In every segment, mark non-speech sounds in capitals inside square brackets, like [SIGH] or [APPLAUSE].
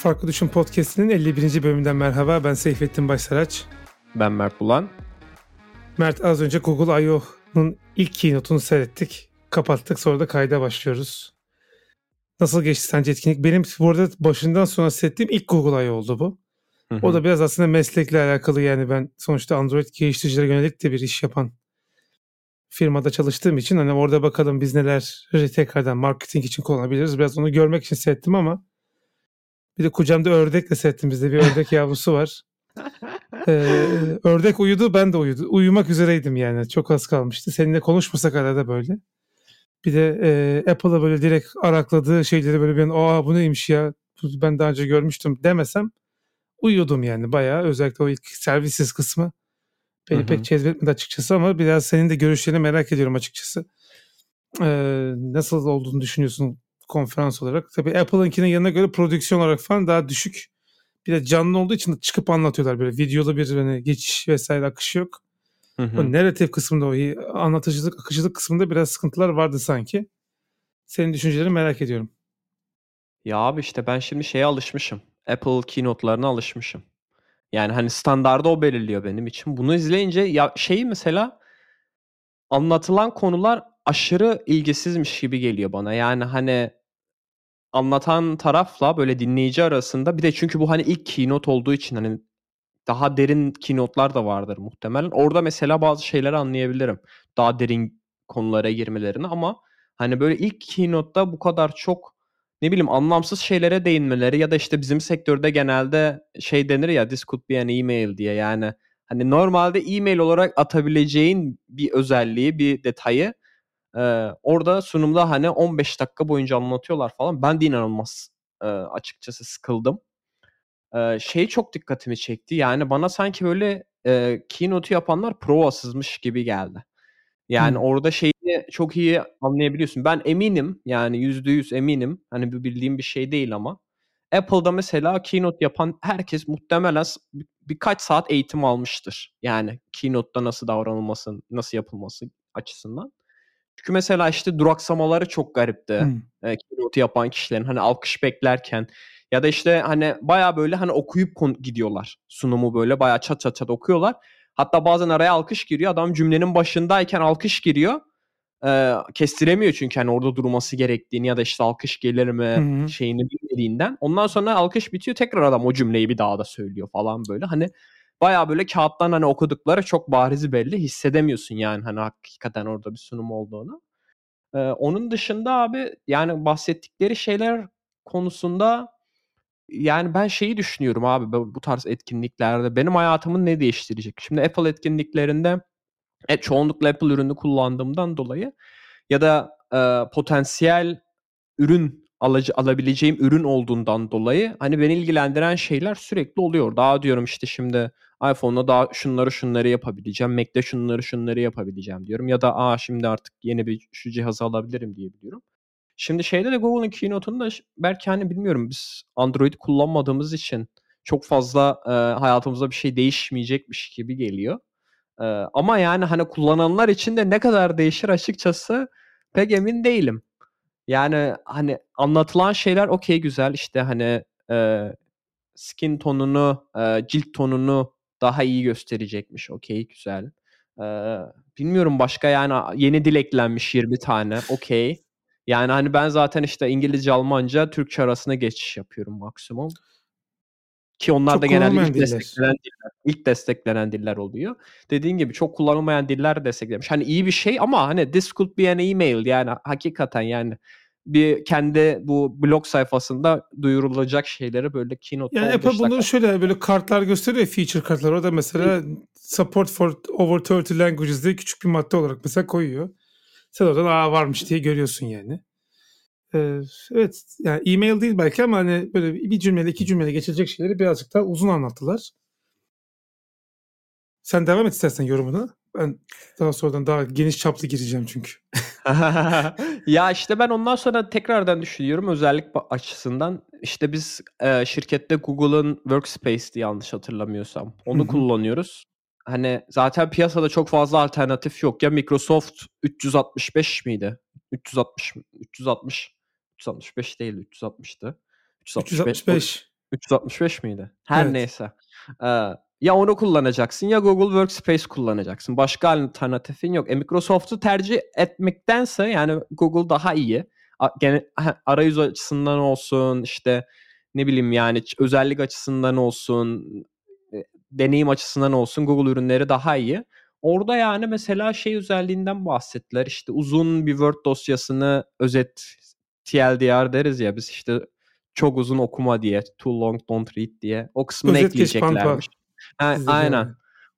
Farklı Düşün Podcast'inin 51. bölümünden merhaba. Ben Seyfettin Başsaraç. Ben Mert Bulan. Mert az önce Google I.O.'nun ilk keynote'unu seyrettik. Kapattık sonra da kayda başlıyoruz. Nasıl geçti sence etkinlik? Benim burada başından sonra seyrettiğim ilk Google I.O. oldu bu. Hı hı. O da biraz aslında meslekle alakalı yani ben sonuçta Android geliştiricilere yönelik de bir iş yapan firmada çalıştığım için hani orada bakalım biz neler tekrardan marketing için kullanabiliriz. Biraz onu görmek için seyrettim ama bir de kucamda ördekle seyrettim. Bizde bir ördek [LAUGHS] yavrusu var. Ee, ördek uyudu ben de uyudu. Uyumak üzereydim yani. Çok az kalmıştı. Seninle konuşmasak arada böyle. Bir de e, Apple'a böyle direkt arakladığı şeyleri böyle bir aa bu neymiş ya ben daha önce görmüştüm demesem uyuyordum yani bayağı. Özellikle o ilk servisiz kısmı beni pek cezbetmedi açıkçası ama biraz senin de görüşlerini merak ediyorum açıkçası. Ee, nasıl olduğunu düşünüyorsun konferans olarak? Tabii Apple'ınkinin yanına göre prodüksiyon olarak falan daha düşük. Bir de canlı olduğu için çıkıp anlatıyorlar böyle videolu bir hani geçiş vesaire akışı yok. Hı hı. O narratif kısmında o anlatıcılık, akıcılık kısmında biraz sıkıntılar vardı sanki. Senin düşüncelerini merak ediyorum. Ya abi işte ben şimdi şeye alışmışım. Apple keynote'larına alışmışım. Yani hani standardı o belirliyor benim için. Bunu izleyince ya şeyi mesela anlatılan konular aşırı ilgisizmiş gibi geliyor bana. Yani hani anlatan tarafla böyle dinleyici arasında bir de çünkü bu hani ilk keynote olduğu için hani daha derin keynote'lar da vardır muhtemelen. Orada mesela bazı şeyleri anlayabilirim. Daha derin konulara girmelerini ama hani böyle ilk keynote'da bu kadar çok ne bileyim anlamsız şeylere değinmeleri ya da işte bizim sektörde genelde şey denir ya this could be an email diye yani hani normalde e-mail olarak atabileceğin bir özelliği, bir detayı e, orada sunumda hani 15 dakika boyunca anlatıyorlar falan. Ben de inanılmaz e, açıkçası sıkıldım. E, şey çok dikkatimi çekti. Yani bana sanki böyle e, keynote'u yapanlar provasızmış gibi geldi. Yani Hımm. orada şeyi çok iyi anlayabiliyorsun. Ben eminim, yani %100 eminim. Hani bu bildiğim bir şey değil ama. Apple'da mesela keynote yapan herkes muhtemelen bir birkaç saat eğitim almıştır. Yani keynote'da nasıl davranılması, nasıl yapılması açısından. Çünkü mesela işte duraksamaları çok garipti. Hımm. Eee, keynote'u yapan kişilerin hani alkış beklerken ya da işte hani baya böyle hani okuyup gidiyorlar. Sunumu böyle baya çat çat çat okuyorlar. Hatta bazen araya alkış giriyor. Adam cümlenin başındayken alkış giriyor. Ee, kestiremiyor çünkü hani orada durması gerektiğini ya da işte alkış gelir mi Hı-hı. şeyini bilmediğinden. Ondan sonra alkış bitiyor tekrar adam o cümleyi bir daha da söylüyor falan böyle. Hani baya böyle kağıttan hani okudukları çok bariz belli hissedemiyorsun yani hani hakikaten orada bir sunum olduğunu. Ee, onun dışında abi yani bahsettikleri şeyler konusunda yani ben şeyi düşünüyorum abi bu tarz etkinliklerde benim hayatımı ne değiştirecek? Şimdi Apple etkinliklerinde e, çoğunlukla Apple ürünü kullandığımdan dolayı ya da e, potansiyel ürün alıcı, alabileceğim ürün olduğundan dolayı hani beni ilgilendiren şeyler sürekli oluyor. Daha diyorum işte şimdi iPhone'da daha şunları şunları yapabileceğim. Mac'te şunları şunları yapabileceğim diyorum. Ya da aa şimdi artık yeni bir şu cihazı alabilirim diyebiliyorum. Şimdi şeyde de Google'ın keynote'unda belki hani bilmiyorum biz Android kullanmadığımız için çok fazla e, hayatımızda bir şey değişmeyecekmiş gibi geliyor. E, ama yani hani kullananlar için de ne kadar değişir açıkçası pek emin değilim. Yani hani anlatılan şeyler okey güzel işte hani e, skin tonunu, e, cilt tonunu daha iyi gösterecekmiş. Okey güzel. E, bilmiyorum başka yani yeni dil eklenmiş 20 tane. Okey. Yani hani ben zaten işte İngilizce, Almanca, Türkçe arasında geçiş yapıyorum maksimum. Ki onlar çok da genelde ilk diller. desteklenen diller. İlk desteklenen diller oluyor. Dediğin gibi çok kullanılmayan diller desteklemiş. Hani iyi bir şey ama hani this could be an email yani hakikaten yani bir kendi bu blog sayfasında duyurulacak şeyleri böyle keynote Yani Apple bunu şöyle böyle kartlar gösteriyor feature kartlar. O da mesela support for over 30 languages diye küçük bir madde olarak mesela koyuyor. Sen oradan aa varmış diye görüyorsun yani. Ee, evet yani e-mail değil belki ama hani böyle bir cümleyle iki cümleyle geçilecek şeyleri birazcık daha uzun anlattılar. Sen devam et istersen yorumuna. Ben daha sonradan daha geniş çaplı gireceğim çünkü. [LAUGHS] ya işte ben ondan sonra tekrardan düşünüyorum özellik açısından. İşte biz e, şirkette Google'ın Workspace'di yanlış hatırlamıyorsam. Onu kullanıyoruz hani zaten piyasada çok fazla alternatif yok. Ya Microsoft 365 miydi? 360 360 365 değil 360'tı. 365. 365. 365 miydi? Her Evet. neyse. Ee, ya onu kullanacaksın ya Google Workspace kullanacaksın. Başka alternatifin yok. E, Microsoft'u tercih etmektense yani Google daha iyi. Gene, arayüz açısından olsun işte ne bileyim yani özellik açısından olsun e, deneyim açısından olsun Google ürünleri daha iyi. Orada yani mesela şey özelliğinden bahsettiler. İşte uzun bir Word dosyasını özet TLDR deriz ya biz işte çok uzun okuma diye too long don't read diye o kısmını Özet ekleyeceklermiş. Sizde aynen. yani.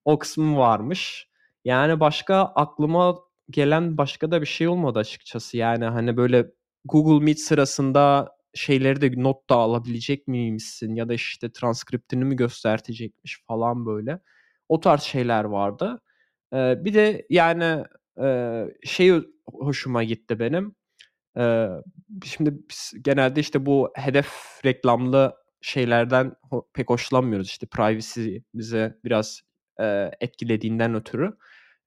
O kısmı varmış. Yani başka aklıma gelen başka da bir şey olmadı açıkçası. Yani hani böyle Google Meet sırasında şeyleri de not da alabilecek miymişsin ya da işte transkriptini mi göstertecekmiş falan böyle. O tarz şeyler vardı. Ee, bir de yani e, şey hoşuma gitti benim. Ee, şimdi biz genelde işte bu hedef reklamlı şeylerden pek hoşlanmıyoruz. İşte privacy bize biraz e, etkilediğinden ötürü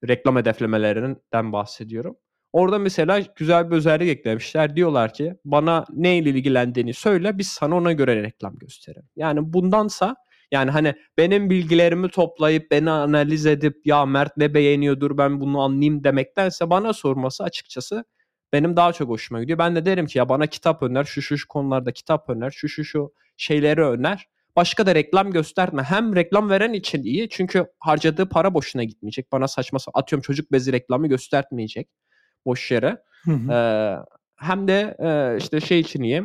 reklam hedeflemelerinden bahsediyorum. Orada mesela güzel bir özellik eklemişler. Diyorlar ki bana neyle ilgilendiğini söyle biz sana ona göre reklam gösterelim. Yani bundansa yani hani benim bilgilerimi toplayıp beni analiz edip ya Mert ne beğeniyordur ben bunu anlayayım demektense bana sorması açıkçası benim daha çok hoşuma gidiyor. Ben de derim ki ya bana kitap öner, şu şu şu konularda kitap öner, şu şu şu şeyleri öner. Başka da reklam gösterme. Hem reklam veren için iyi çünkü harcadığı para boşuna gitmeyecek. Bana saçma sa- atıyorum çocuk bezi reklamı göstermeyecek boş yere. Hı hı. Ee, hem de e, işte şey için iyi.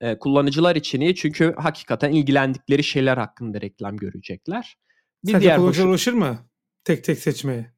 e, kullanıcılar için iyi çünkü hakikaten ilgilendikleri şeyler hakkında reklam görecekler. Bir Sence diğer hoşu- ulaşır mı? Tek tek seçmeye.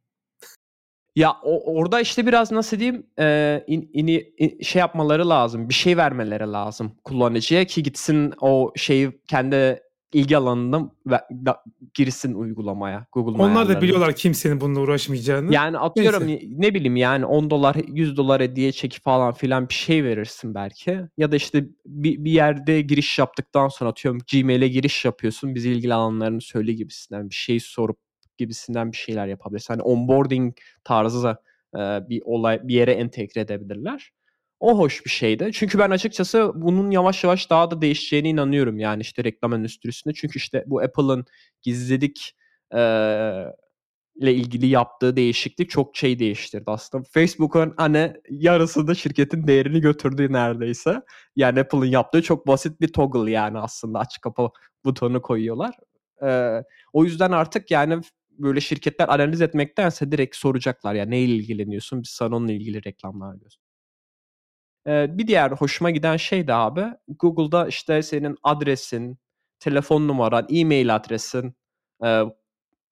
Ya o, orada işte biraz nasıl diyeyim e, in- ini in- şey yapmaları lazım. Bir şey vermeleri lazım kullanıcıya ki gitsin o şeyi kendi ilgi alanında ve, da, girsin uygulamaya Google Onlar da biliyorlar kimsenin bununla uğraşmayacağını. Yani atıyorum Neyse. ne bileyim yani 10 dolar 100 dolar hediye çeki falan filan bir şey verirsin belki. Ya da işte bir, bir yerde giriş yaptıktan sonra atıyorum Gmail'e giriş yapıyorsun. Bizi ilgili alanlarını söyle gibisinden bir şey sorup gibisinden bir şeyler yapabilirsin. Hani onboarding tarzı e, bir olay bir yere entegre edebilirler. O hoş bir şeydi. Çünkü ben açıkçası bunun yavaş yavaş daha da değişeceğine inanıyorum yani işte reklam endüstrisinde. Çünkü işte bu Apple'ın gizledik e, ile ilgili yaptığı değişiklik çok şey değiştirdi aslında. Facebook'un hani yarısında şirketin değerini götürdüğü neredeyse. Yani Apple'ın yaptığı çok basit bir toggle yani aslında aç kapa butonu koyuyorlar. Ee, o yüzden artık yani böyle şirketler analiz etmektense direkt soracaklar ya neyle ilgileniyorsun biz sana onunla ilgili reklamlar göster. Ee, bir diğer hoşuma giden şey de abi Google'da işte senin adresin, telefon numaran, e-mail adresin e,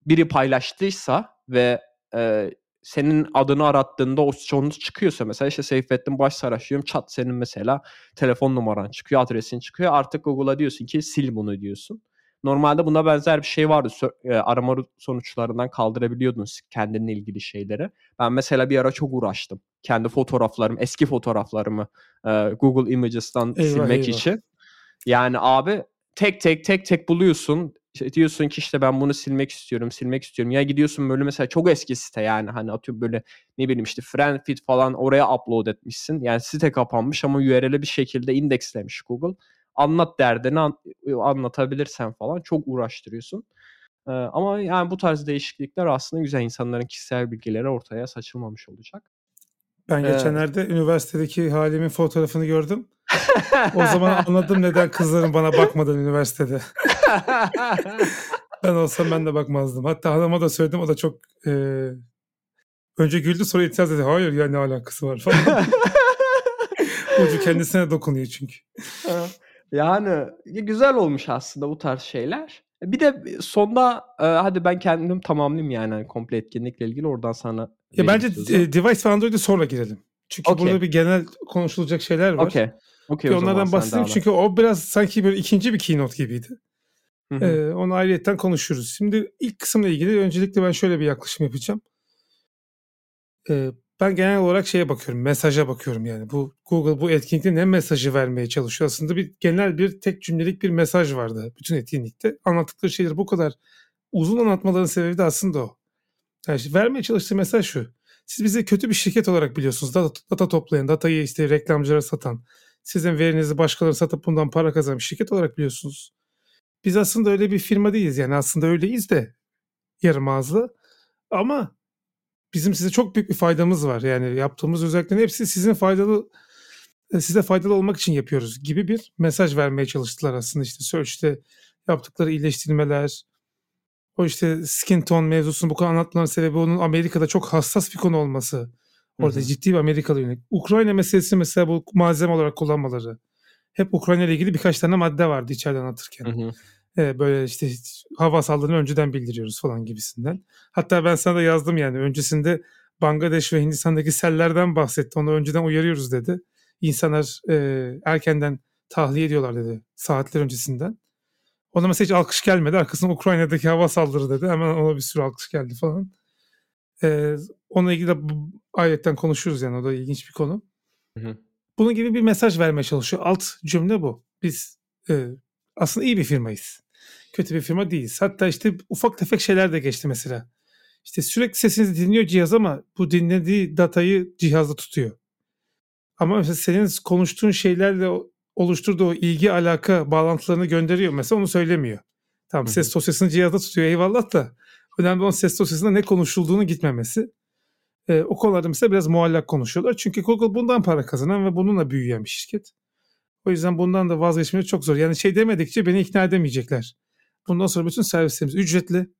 biri paylaştıysa ve e, senin adını arattığında o sonuç çıkıyorsa mesela işte Seyfettin Başsaraç diyorum çat senin mesela telefon numaran çıkıyor adresin çıkıyor artık Google'a diyorsun ki sil bunu diyorsun. Normalde buna benzer bir şey vardı. E, arama sonuçlarından kaldırabiliyordun kendinle ilgili şeyleri. Ben mesela bir ara çok uğraştım. Kendi fotoğraflarım, eski fotoğraflarımı e, Google Images'tan Eyvah, silmek eyvah. için. Yani abi tek tek tek tek buluyorsun. İşte diyorsun ki işte ben bunu silmek istiyorum, silmek istiyorum. Ya gidiyorsun böyle mesela çok eski site yani hani atıyorum böyle ne bileyim işte Friendfeed falan oraya upload etmişsin. Yani site kapanmış ama URL'i bir şekilde indekslemiş Google. Anlat derdini an- anlatabilirsen falan çok uğraştırıyorsun. Ee, ama yani bu tarz değişiklikler aslında güzel insanların kişisel bilgileri ortaya saçılmamış olacak. Ben Evet. geçenlerde üniversitedeki halimin fotoğrafını gördüm. [LAUGHS] O zaman anladım neden kızların bana bakmadan üniversitede. [LAUGHS] Ben olsam ben de bakmazdım. Hatta hanıma da söyledim o da çok e, önce güldü sonra itiraz dedi. Hayır ya ne alakası var falan. [LAUGHS] Ucu kendisine dokunuyor çünkü. Yani ya güzel olmuş aslında bu tarz şeyler. Bir de sonda e, hadi ben kendim tamamlayayım yani hani komple etkinlikle ilgili oradan sana Ya bence e, device Android'e sonra girelim. Çünkü Okey. burada bir genel konuşulacak şeyler var. Okey. Okey Bir o zaman onlardan bahsedeyim çünkü o biraz sanki böyle ikinci bir keynote gibiydi. Hı hı. Ee, onu ayrıyetten konuşuruz. Şimdi ilk kısımla ilgili öncelikle ben şöyle bir yaklaşım yapacağım. Ee, ben genel olarak şeye bakıyorum, mesaja bakıyorum yani. Bu Google bu etkinlikte ne mesajı vermeye çalışıyor? Aslında bir genel bir tek cümlelik bir mesaj vardı bütün etkinlikte. Anlattıkları şeyleri bu kadar uzun anlatmaların sebebi de aslında o. Yani işte vermeye çalıştığı mesaj şu. Siz bizi kötü bir şirket olarak biliyorsunuz. Data, data toplayan, datayı işte reklamcılara satan, sizin verinizi başkalarına satıp bundan para kazanan bir şirket olarak biliyorsunuz. biz aslında öyle bir firma değiliz. Yani aslında öyleyiz de yarım ağızlı. Ama bizim size çok büyük bir faydamız var. Yani yaptığımız özelliklerin hepsi sizin faydalı e, size faydalı olmak için yapıyoruz gibi bir mesaj vermeye çalıştılar aslında işte Search'te yaptıkları iyileştirmeler o işte skin tone mevzusunu bu kadar anlatmanın sebebi onun Amerika'da çok hassas bir konu olması. Orada hı hı. ciddi bir Amerikalı yönelik. Ukrayna meselesi mesela bu malzeme olarak kullanmaları. Hep Ukrayna ile ilgili birkaç tane madde vardı içeriden anlatırken. Hı hı. Ee, böyle işte hava saldırını önceden bildiriyoruz falan gibisinden. Hatta ben sana da yazdım yani öncesinde Bangladeş ve Hindistan'daki sellerden bahsetti. Onu önceden uyarıyoruz dedi. İnsanlar e, erkenden tahliye ediyorlar dedi saatler öncesinden. Ona mesela hiç alkış gelmedi. Arkasından Ukrayna'daki hava saldırı dedi. Hemen ona bir sürü alkış geldi falan. Ee, onunla ilgili de ayetten konuşuruz yani. O da ilginç bir konu. Hı hı. Bunun gibi bir mesaj vermeye çalışıyor. Alt cümle bu. Biz e, aslında iyi bir firmayız. Kötü bir firma değiliz. Hatta işte ufak tefek şeyler de geçti mesela. İşte sürekli sesinizi dinliyor cihaz ama bu dinlediği datayı cihazda tutuyor. Ama mesela senin konuştuğun şeylerle oluşturduğu ilgi alaka bağlantılarını gönderiyor. Mesela onu söylemiyor. Tamam ses dosyasını cihazda tutuyor eyvallah da önemli olan ses dosyasında ne konuşulduğunu gitmemesi. Ee, o konularda mesela biraz muallak konuşuyorlar. Çünkü Google bundan para kazanan ve bununla büyüyen bir şirket. O yüzden bundan da vazgeçmeleri çok zor. Yani şey demedikçe beni ikna edemeyecekler. Bundan sonra bütün servislerimiz ücretli.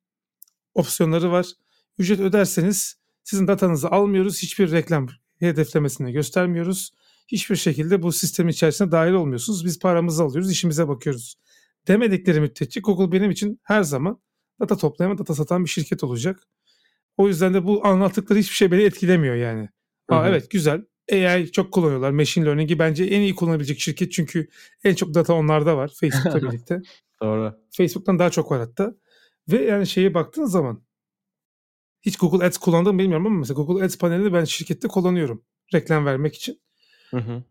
Opsiyonları var. Ücret öderseniz sizin datanızı almıyoruz. Hiçbir reklam hedeflemesine göstermiyoruz. Hiçbir şekilde bu sistemin içerisine dahil olmuyorsunuz. Biz paramızı alıyoruz, işimize bakıyoruz. Demedikleri müddetçe Google benim için her zaman data toplayan, data satan bir şirket olacak. O yüzden de bu anlattıkları hiçbir şey beni etkilemiyor yani. Aa, evet güzel. AI çok kullanıyorlar. Machine Learning'i bence en iyi kullanabilecek şirket çünkü en çok data onlarda var Facebook'la [LAUGHS] birlikte. Doğru. Facebook'tan daha çok var hatta. Ve yani şeye baktığın zaman hiç Google Ads kullandığımı bilmiyorum ama mesela Google Ads panelini ben şirkette kullanıyorum. Reklam vermek için. Hı hı.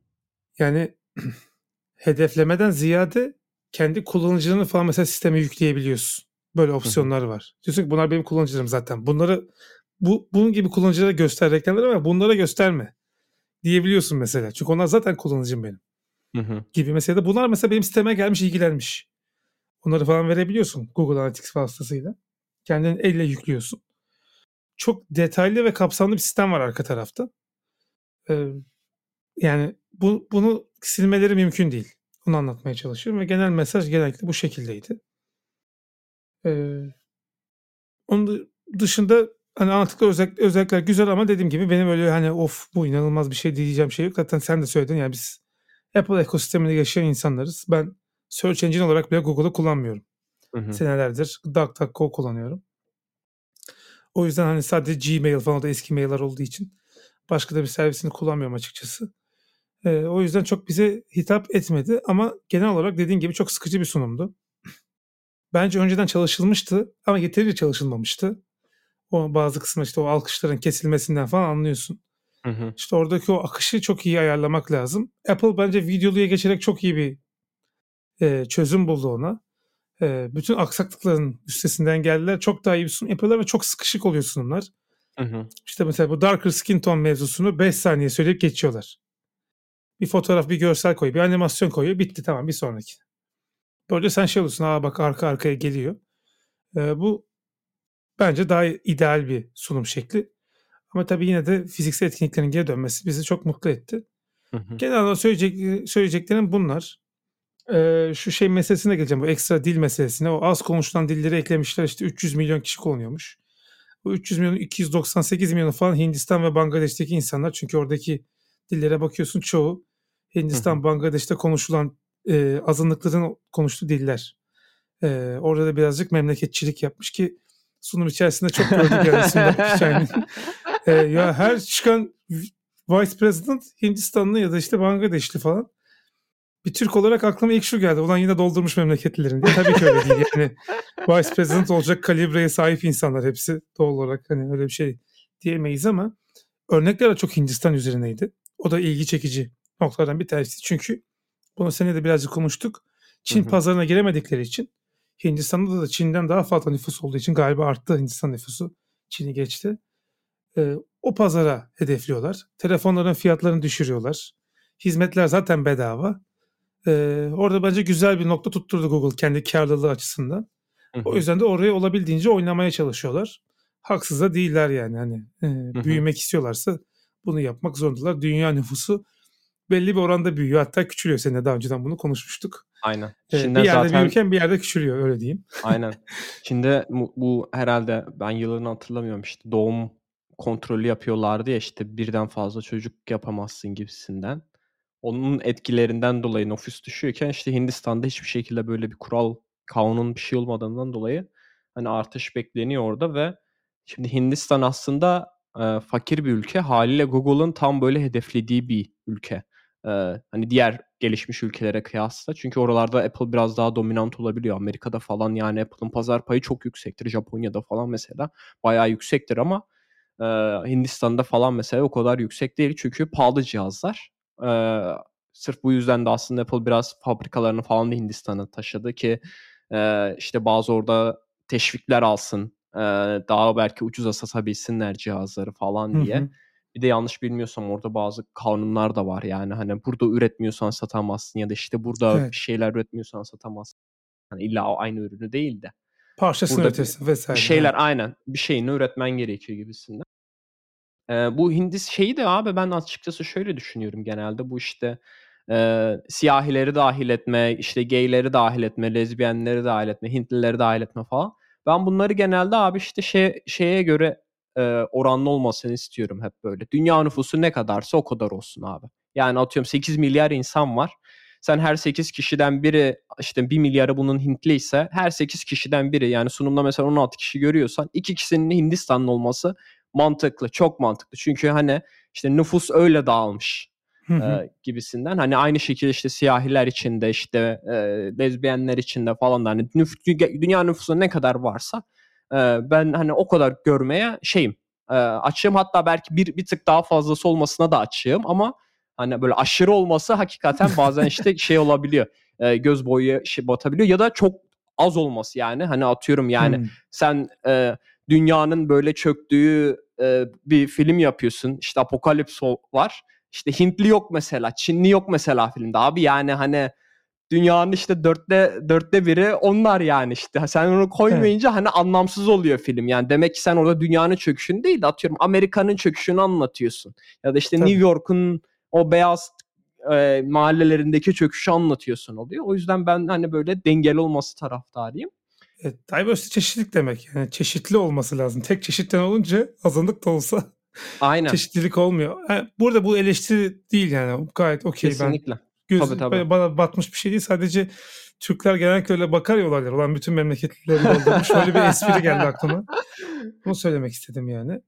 Yani [CLEARS THROAT] hedeflemeden ziyade kendi kullanıcılarını falan mesela sisteme yükleyebiliyorsun. Böyle opsiyonlar hı hı. var. Diyorsun ki bunlar benim kullanıcılarım zaten. Bunları bu bunun gibi kullanıcılara göster reklamları ama bunlara gösterme diyebiliyorsun mesela. Çünkü onlar zaten kullanıcım benim. Hı hı. Gibi mesela bunlar mesela benim sisteme gelmiş ilgilenmiş. Onları falan verebiliyorsun Google Analytics vasıtasıyla. Kendini elle yüklüyorsun. Çok detaylı ve kapsamlı bir sistem var arka tarafta. Ee, yani bu, bunu silmeleri mümkün değil. Onu anlatmaya çalışıyorum ve genel mesaj genellikle bu şekildeydi. Ee, onun dışında hani anlattıkları özellik, özellikler güzel ama dediğim gibi benim öyle hani of bu inanılmaz bir şey diyeceğim şey yok. Zaten sen de söyledin yani biz Apple ekosisteminde yaşayan insanlarız. Ben search engine olarak bile Google'ı kullanmıyorum. Hı hı. Senelerdir DuckDuckGo kullanıyorum. O yüzden hani sadece Gmail falan da eski mailler olduğu için başka da bir servisini kullanmıyorum açıkçası. Ee, o yüzden çok bize hitap etmedi ama genel olarak dediğin gibi çok sıkıcı bir sunumdu. Bence önceden çalışılmıştı ama yeterince çalışılmamıştı. O bazı kısmı işte o alkışların kesilmesinden falan anlıyorsun. Hı hı. İşte oradaki o akışı çok iyi ayarlamak lazım. Apple bence videoluya geçerek çok iyi bir e, çözüm buldu ona. E, bütün aksaklıkların üstesinden geldiler. Çok daha iyi bir sunum yapıyorlar ve çok sıkışık oluyor sunumlar. Hı hı. İşte mesela bu Darker Skin Tone mevzusunu 5 saniye söyleyip geçiyorlar. Bir fotoğraf, bir görsel koyuyor, bir animasyon koyuyor. Bitti tamam bir sonraki. Böyle sen şey olursun, aa bak arka arkaya geliyor. Ee, bu bence daha ideal bir sunum şekli. Ama tabii yine de fiziksel etkinliklerin geri dönmesi bizi çok mutlu etti. Hı hı. Genel olarak söyleyecek, söyleyeceklerim bunlar. Ee, şu şey meselesine geleceğim. Bu ekstra dil meselesine. O az konuşulan dilleri eklemişler. İşte 300 milyon kişi kullanıyormuş. Bu 300 milyon 298 milyon falan Hindistan ve Bangladeş'teki insanlar. Çünkü oradaki dillere bakıyorsun çoğu Hindistan, Bangladeş'te konuşulan e, azınlıkların konuştuğu diller. E, orada da birazcık memleketçilik yapmış ki sunum içerisinde çok gördük yani [LAUGHS] e, ya her çıkan Vice President Hindistanlı ya da işte Bangladeşli falan. Bir Türk olarak aklıma ilk şu geldi. Ulan yine doldurmuş memleketlilerini diye. Tabii ki öyle değil. Yani Vice President olacak kalibreye sahip insanlar hepsi doğal olarak. Hani öyle bir şey diyemeyiz ama örnekler de çok Hindistan üzerineydi. O da ilgi çekici noktalardan bir tanesi. Çünkü bunu senede birazcık konuştuk. Çin hı hı. pazarına giremedikleri için Hindistan'da da Çin'den daha fazla nüfus olduğu için galiba arttı Hindistan nüfusu. Çin'i geçti. Ee, o pazara hedefliyorlar. Telefonların fiyatlarını düşürüyorlar. Hizmetler zaten bedava. Ee, orada bence güzel bir nokta tutturdu Google kendi karlılığı açısından. O yüzden de oraya olabildiğince oynamaya çalışıyorlar. Haksız da değiller yani. Hani e, büyümek istiyorlarsa bunu yapmak zorundalar. Dünya nüfusu belli bir oranda büyüyor. Hatta küçülüyor. Seninle daha önceden bunu konuşmuştuk. Aynen. Ee, bir yerde zaten... büyürken bir yerde küçülüyor öyle diyeyim. Aynen. [LAUGHS] Çin'de bu, bu herhalde ben yılını hatırlamıyorum işte doğum kontrolü yapıyorlardı ya işte birden fazla çocuk yapamazsın gibisinden. Onun etkilerinden dolayı nüfus düşüyorken işte Hindistan'da hiçbir şekilde böyle bir kural kanun bir şey olmadığından dolayı hani artış bekleniyor orada ve şimdi Hindistan aslında e, fakir bir ülke. Haliyle Google'ın tam böyle hedeflediği bir ülke. E, hani diğer gelişmiş ülkelere kıyasla. Çünkü oralarda Apple biraz daha dominant olabiliyor. Amerika'da falan yani Apple'ın pazar payı çok yüksektir. Japonya'da falan mesela bayağı yüksektir ama e, Hindistan'da falan mesela o kadar yüksek değil. Çünkü pahalı cihazlar. E, sırf bu yüzden de aslında Apple biraz fabrikalarını falan da Hindistan'a taşıdı ki e, işte bazı orada teşvikler alsın. E, daha belki ucuza satabilsinler cihazları falan diye. Hı hı. Bir de yanlış bilmiyorsam orada bazı kanunlar da var yani hani burada üretmiyorsan satamazsın ya da işte burada evet. bir şeyler üretmiyorsan satamazsın. Hani illa aynı ürünü değil de. Parçasını üretirsin vesaire. Bir şeyler aynen bir şeyini üretmen gerekiyor gibisinden. Ee, bu Hindis şeyi de abi ben açıkçası şöyle düşünüyorum genelde bu işte e, siyahileri dahil etme, işte gayleri dahil etme, lezbiyenleri dahil etme, Hintlileri dahil etme falan. Ben bunları genelde abi işte şey, şeye göre e, oranlı olmasını istiyorum hep böyle. Dünya nüfusu ne kadarsa o kadar olsun abi. Yani atıyorum 8 milyar insan var. Sen her 8 kişiden biri işte 1 milyarı bunun Hintli ise her 8 kişiden biri yani sunumda mesela 16 kişi görüyorsan 2 kişinin Hindistanlı olması mantıklı. Çok mantıklı. Çünkü hani işte nüfus öyle dağılmış e, gibisinden. Hani aynı şekilde işte siyahiler içinde işte e, lezbiyenler içinde falan da hani nüf, dünya nüfusu ne kadar varsa e, ben hani o kadar görmeye şeyim e, açığım hatta belki bir bir tık daha fazlası olmasına da açığım ama hani böyle aşırı olması hakikaten bazen işte [LAUGHS] şey olabiliyor. E, göz boyu şey batabiliyor ya da çok az olması yani hani atıyorum yani sen e, dünyanın böyle çöktüğü e, bir film yapıyorsun işte apokalips var işte Hintli yok mesela, Çinli yok mesela filmde. Abi yani hani dünyanın işte dörtte dörtte biri onlar yani işte. Sen onu koymayınca evet. hani anlamsız oluyor film. Yani demek ki sen orada dünyanın çöküşünü değil de atıyorum Amerika'nın çöküşünü anlatıyorsun. Ya da işte Tabii. New York'un o beyaz e, mahallelerindeki çöküşü anlatıyorsun oluyor. O yüzden ben hani böyle dengeli olması taraftarıyım. Evet, diversity çeşitlilik demek. Yani çeşitli olması lazım. Tek çeşitten olunca azınlık da olsa [LAUGHS] Aynen. çeşitlilik olmuyor. Yani burada bu eleştiri değil yani. Gayet okey. Kesinlikle. Ben göz, tabii, tabii. bana batmış bir şey değil. Sadece Türkler genellikle öyle bakar ya olaylar. Olan bütün memleketleri doldurmuş. Böyle bir espri geldi aklıma. [LAUGHS] Bunu söylemek istedim yani.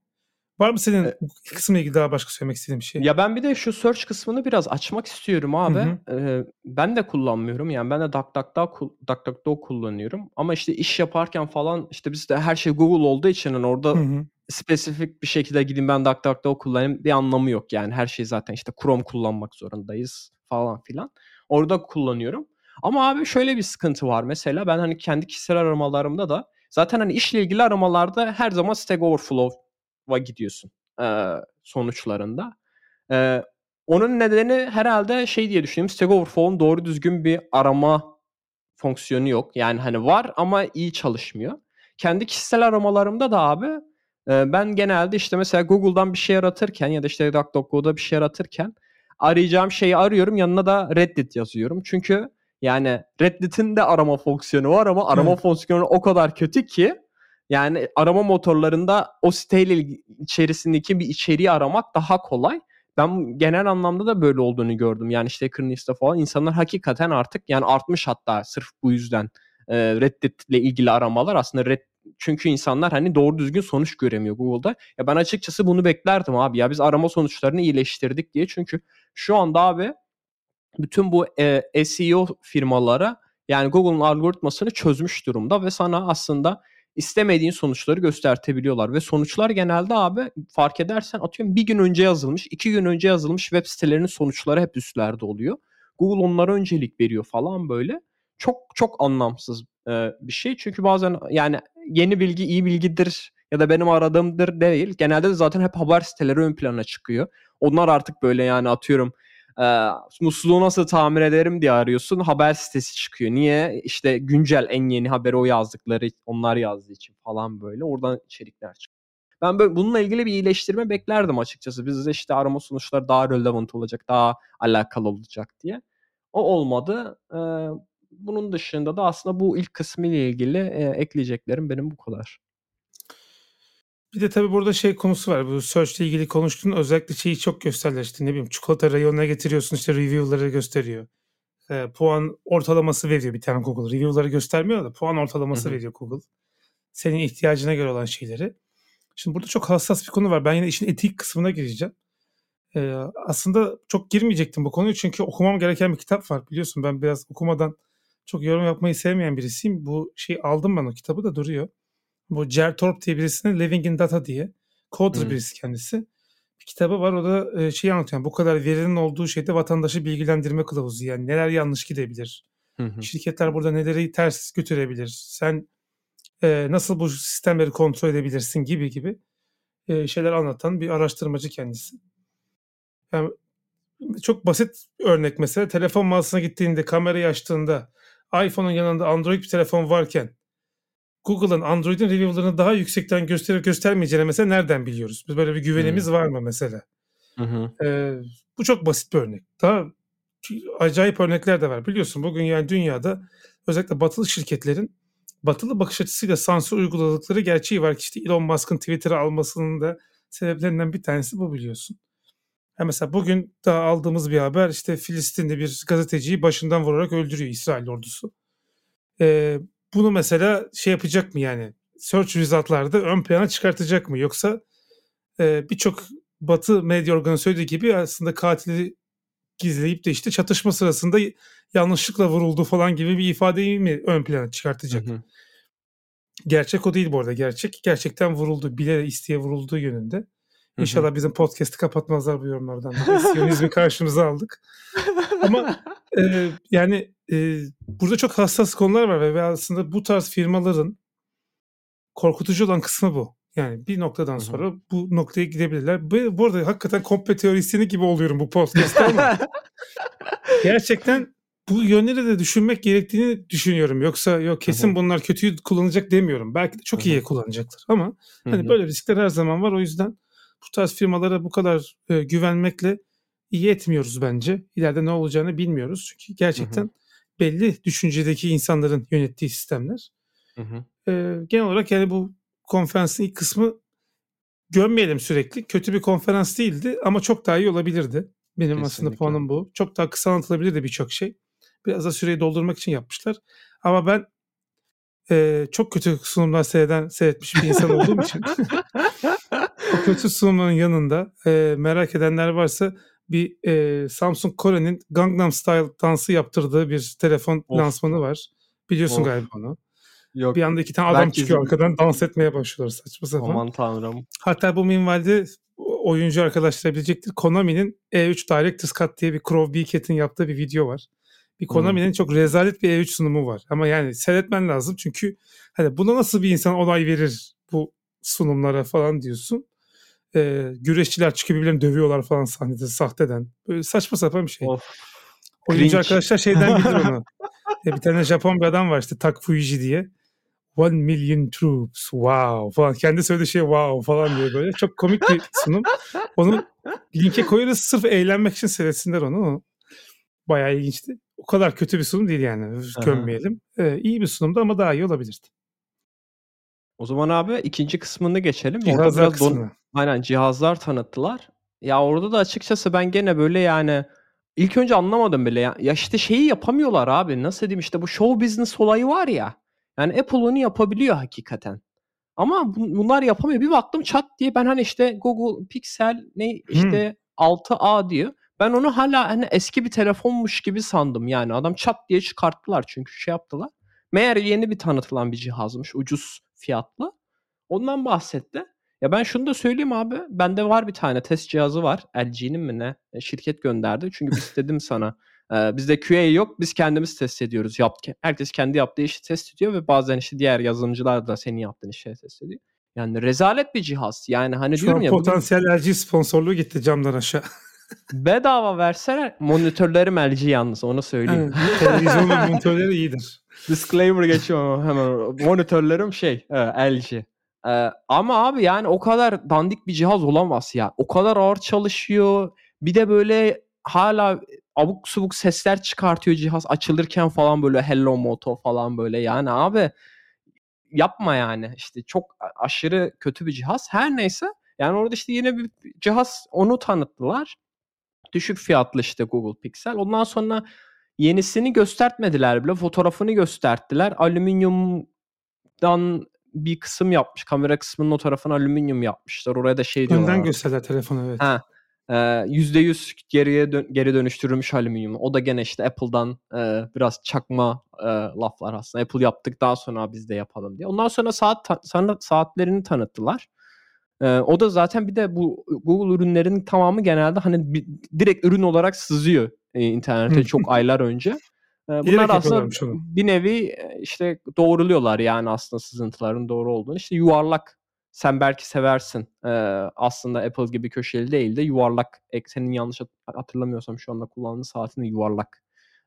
Var mı senin bu kısımla ilgili daha başka söylemek istediğin bir şey? Ya ben bir de şu search kısmını biraz açmak istiyorum abi. Hı hı. Ee, ben de kullanmıyorum. Yani ben de DuckDuckGo DuckDuckGo kullanıyorum. Ama işte iş yaparken falan işte bizde her şey Google olduğu için hani orada hı hı. spesifik bir şekilde gideyim ben DuckDuckGo kullanayım bir anlamı yok. Yani her şey zaten işte Chrome kullanmak zorundayız falan filan. Orada kullanıyorum. Ama abi şöyle bir sıkıntı var mesela ben hani kendi kişisel aramalarımda da zaten hani işle ilgili aramalarda her zaman Stack Overflow gidiyorsun e, sonuçlarında. E, onun nedeni herhalde şey diye düşünüyorum. Stack Overflow'un doğru düzgün bir arama fonksiyonu yok. Yani hani var ama iyi çalışmıyor. Kendi kişisel aramalarımda da abi e, ben genelde işte mesela Google'dan bir şey aratırken ya da işte DuckDuckGo'da bir şey aratırken arayacağım şeyi arıyorum yanına da Reddit yazıyorum. Çünkü yani Reddit'in de arama fonksiyonu var ama arama fonksiyonu o kadar kötü ki yani arama motorlarında o siteyle içerisindeki bir içeriği aramak daha kolay. Ben genel anlamda da böyle olduğunu gördüm. Yani işte Kırnista falan insanlar hakikaten artık yani artmış hatta sırf bu yüzden e, Reddit ile ilgili aramalar aslında Red, çünkü insanlar hani doğru düzgün sonuç göremiyor Google'da. Ya ben açıkçası bunu beklerdim abi ya biz arama sonuçlarını iyileştirdik diye. Çünkü şu anda abi bütün bu e, SEO firmalara yani Google'un algoritmasını çözmüş durumda ve sana aslında istemediğin sonuçları göstertebiliyorlar. Ve sonuçlar genelde abi fark edersen atıyorum bir gün önce yazılmış, iki gün önce yazılmış web sitelerinin sonuçları hep üstlerde oluyor. Google onlara öncelik veriyor falan böyle. Çok çok anlamsız e, bir şey. Çünkü bazen yani yeni bilgi iyi bilgidir ya da benim aradığımdır değil. Genelde de zaten hep haber siteleri ön plana çıkıyor. Onlar artık böyle yani atıyorum e, musluğu nasıl tamir ederim diye arıyorsun. Haber sitesi çıkıyor. Niye? İşte güncel en yeni haberi o yazdıkları onlar yazdığı için falan böyle. Oradan içerikler çıkıyor. Ben böyle bununla ilgili bir iyileştirme beklerdim açıkçası. Bizde işte arama sonuçları daha relevant olacak, daha alakalı olacak diye. O olmadı. Ee, bunun dışında da aslında bu ilk kısmı ile ilgili e, ekleyeceklerim benim bu kadar. Bir de tabii burada şey konusu var. Bu search ile ilgili konuştuğun özellikle şeyi çok gösterler. İşte ne bileyim çikolata rayonuna getiriyorsun işte review'ları gösteriyor. E, puan ortalaması veriyor bir tane Google. Review'ları göstermiyor da puan ortalaması Hı-hı. veriyor Google. Senin ihtiyacına göre olan şeyleri. Şimdi burada çok hassas bir konu var. Ben yine işin etik kısmına gireceğim. Ee, aslında çok girmeyecektim bu konuyu çünkü okumam gereken bir kitap var. Biliyorsun ben biraz okumadan çok yorum yapmayı sevmeyen birisiyim. Bu şey aldım ben o kitabı da duruyor. Bu Jer Torp diye birisinin Living in Data diye. Coder hmm. birisi kendisi. Bir kitabı var o da e, şey anlatıyor. Yani bu kadar verinin olduğu şeyde vatandaşı bilgilendirme kılavuzu. Yani neler yanlış gidebilir. Hı Şirketler burada neleri ters götürebilir. Sen e, nasıl bu sistemleri kontrol edebilirsin gibi gibi e, şeyler anlatan bir araştırmacı kendisi. Yani çok basit örnek mesela telefon mağazasına gittiğinde kamerayı açtığında iPhone'un yanında Android bir telefon varken Google'ın Android'in review'larını daha yüksekten gösterip göstermeyeceğini mesela nereden biliyoruz? Biz böyle bir güvenimiz hmm. var mı mesela? Hı. Ee, bu çok basit bir örnek. Daha acayip örnekler de var. Biliyorsun bugün yani dünyada özellikle batılı şirketlerin batılı bakış açısıyla sansür uyguladıkları gerçeği var ki işte Elon Musk'ın Twitter'ı almasının da sebeplerinden bir tanesi bu biliyorsun. Ya mesela bugün daha aldığımız bir haber işte Filistin'de bir gazeteciyi başından vurarak öldürüyor İsrail ordusu. Ee, bunu mesela şey yapacak mı yani search result'larda ön plana çıkartacak mı yoksa e, birçok Batı medya organı söylediği gibi aslında katili gizleyip de işte çatışma sırasında yanlışlıkla vuruldu falan gibi bir ifadeyi mi ön plana çıkartacak? Hı hı. Gerçek o değil bu arada. Gerçek gerçekten vuruldu. Bile isteye vurulduğu yönünde. İnşallah bizim podcast'i kapatmazlar bu yorumlardan. Siyonizmi karşımıza aldık. Ama e, yani e, burada çok hassas konular var ve aslında bu tarz firmaların korkutucu olan kısmı bu. Yani bir noktadan sonra Hı-hı. bu noktaya gidebilirler. Bu, bu arada hakikaten komple teorisyeni gibi oluyorum bu podcast'ta ama [LAUGHS] gerçekten bu yönleri de düşünmek gerektiğini düşünüyorum. Yoksa yok kesin Hı-hı. bunlar kötüyü kullanacak demiyorum. Belki de çok Hı-hı. iyi kullanacaklar ama Hı-hı. hani böyle riskler her zaman var. O yüzden bu tarz firmalara bu kadar e, güvenmekle iyi etmiyoruz bence. İleride ne olacağını bilmiyoruz. Çünkü gerçekten Hı-hı. Belli düşüncedeki insanların yönettiği sistemler. Hı hı. E, genel olarak yani bu konferansın ilk kısmı gömmeyelim sürekli. Kötü bir konferans değildi ama çok daha iyi olabilirdi. Benim Kesinlikle. aslında puanım bu. Çok daha kısa anlatılabilirdi birçok şey. Biraz da süreyi doldurmak için yapmışlar. Ama ben e, çok kötü sunumlar seyreden, seyretmiş bir insan olduğum için [LAUGHS] [LAUGHS] o kötü sunumların yanında e, merak edenler varsa bir e, Samsung Kore'nin Gangnam Style dansı yaptırdığı bir telefon of. lansmanı var. Biliyorsun of. galiba onu. Yok. Bir anda iki tane adam Belki çıkıyor arkadan dans etmeye başlıyorlar saçma sapan. Aman tanrım. Hatta bu minvalde oyuncu arkadaşlar bilecektir. Konami'nin E3 Director's Cut diye bir Crow Beakett'in yaptığı bir video var. Bir Konami'nin hmm. çok rezalet bir E3 sunumu var. Ama yani seyretmen lazım çünkü hani buna nasıl bir insan olay verir bu sunumlara falan diyorsun. Ee, güreşçiler çıkıp birbirlerini dövüyorlar falan sahnede sahteden. Böyle saçma sapan bir şey. Of. Oyuncu Cringe. arkadaşlar şeyden bilir [LAUGHS] onu. bir tane Japon bir adam var işte Tak Fuji diye. One million troops wow falan. Kendi söylediği şey wow falan diye böyle. Çok komik bir sunum. Onu linke koyarız sırf eğlenmek için seyretsinler onu. Bayağı ilginçti. O kadar kötü bir sunum değil yani. Gömmeyelim. Ee, iyi bir sunumdu ama daha iyi olabilirdi. O zaman abi ikinci kısmını geçelim. Cihazlar biraz. Don... Aynen cihazlar tanıttılar. Ya orada da açıkçası ben gene böyle yani ilk önce anlamadım bile ya. Ya işte şeyi yapamıyorlar abi. Nasıl diyeyim işte bu show business olayı var ya. Yani Apple onu yapabiliyor hakikaten. Ama bunlar yapamıyor. Bir baktım çat diye ben hani işte Google Pixel ne işte hmm. 6A diyor. Ben onu hala hani eski bir telefonmuş gibi sandım yani. Adam çat diye çıkarttılar çünkü şey yaptılar. Meğer yeni bir tanıtılan bir cihazmış ucuz fiyatlı. Ondan bahsetti. Ya ben şunu da söyleyeyim abi. Bende var bir tane test cihazı var. LG'nin mi ne? E, şirket gönderdi. Çünkü biz dedim sana. E, bizde QA yok. Biz kendimiz test ediyoruz. Yap, herkes kendi yaptığı işi test ediyor ve bazen işte diğer yazılımcılar da senin yaptığın işi test ediyor. Yani rezalet bir cihaz. Yani hani Şu diyorum ya. potansiyel bugün... LG sponsorluğu gitti camdan aşağı. [LAUGHS] Bedava verseler monitörlerim LG yalnız onu söyleyeyim. Evet, televizyonun [LAUGHS] monitörleri iyidir. Disclaimer geçiyorum hemen. Monitörlerim şey LG. Ee, ama abi yani o kadar dandik bir cihaz olamaz ya. O kadar ağır çalışıyor. Bir de böyle hala abuk subuk sesler çıkartıyor cihaz açılırken falan böyle hello moto falan böyle. Yani abi yapma yani. işte çok aşırı kötü bir cihaz. Her neyse yani orada işte yine bir cihaz onu tanıttılar. Düşük fiyatlı işte Google Pixel. Ondan sonra yenisini göstertmediler bile. Fotoğrafını gösterdiler. Alüminyumdan bir kısım yapmış. Kamera kısmının o tarafını alüminyum yapmışlar. Oraya da şey diyorlar. Önden gösterdiler telefonu evet. Ha. %100 geriye dön- geri dönüştürülmüş alüminyum. O da gene işte Apple'dan e, biraz çakma e, laflar aslında. Apple yaptıktan sonra biz de yapalım diye. Ondan sonra saat ta- sonra saatlerini tanıttılar. E, o da zaten bir de bu Google ürünlerinin tamamı genelde hani bir, direkt ürün olarak sızıyor e, internete [LAUGHS] çok aylar önce. Bunlar aslında bir nevi işte doğruluyorlar yani aslında sızıntıların doğru olduğunu. İşte yuvarlak sen belki seversin. Ee, aslında Apple gibi köşeli değil de yuvarlak. Senin yanlış hatırlamıyorsam şu anda kullandığın saatin yuvarlak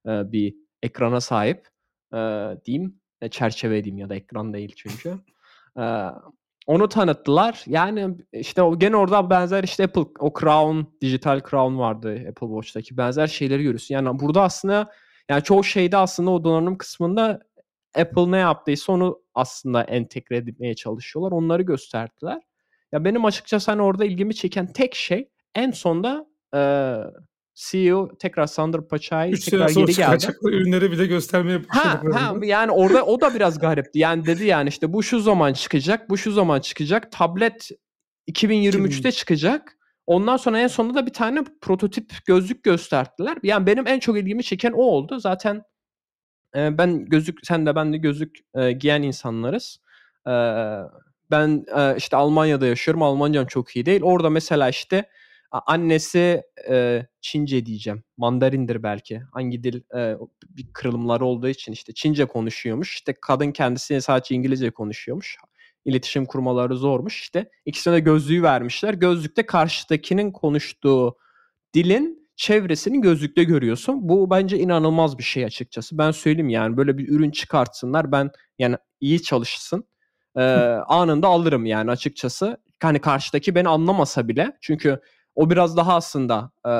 e, bir ekrana sahip e, diyeyim. E, çerçeve diyeyim ya da ekran değil çünkü. [LAUGHS] e, onu tanıttılar. Yani işte o gene orada benzer işte Apple o Crown, dijital Crown vardı Apple Watch'taki benzer şeyleri görüyorsun. Yani burada aslında yani çoğu şeyde aslında o donanım kısmında Apple ne yaptıysa onu aslında entegre etmeye çalışıyorlar. Onları gösterdiler. Ya benim açıkçası hani orada ilgimi çeken tek şey en sonda e, CEO tekrar Sandro Paçay tekrar geri geldi. ürünleri bile göstermeye başladı. Ha, ha, yani orada o da biraz garipti. Yani dedi yani işte bu şu zaman çıkacak, bu şu zaman çıkacak. Tablet 2023'te çıkacak. Ondan sonra en sonunda da bir tane prototip gözlük gösterdiler. Yani benim en çok ilgimi çeken o oldu. Zaten e, ben gözlük, sen de ben de gözlük e, giyen insanlarız. E, ben e, işte Almanya'da yaşıyorum. Almancam çok iyi değil. Orada mesela işte annesi e, Çince diyeceğim. Mandarindir belki. Hangi dil e, bir kırılımları olduğu için işte Çince konuşuyormuş. İşte kadın kendisi sadece İngilizce konuşuyormuş. İletişim kurmaları zormuş. İşte ikisine de gözlüğü vermişler. Gözlükte karşıdakinin konuştuğu dilin çevresini gözlükte görüyorsun. Bu bence inanılmaz bir şey açıkçası. Ben söyleyeyim yani böyle bir ürün çıkartsınlar. Ben yani iyi çalışsın. E, anında alırım yani açıkçası. Hani karşıdaki beni anlamasa bile. Çünkü o biraz daha aslında e,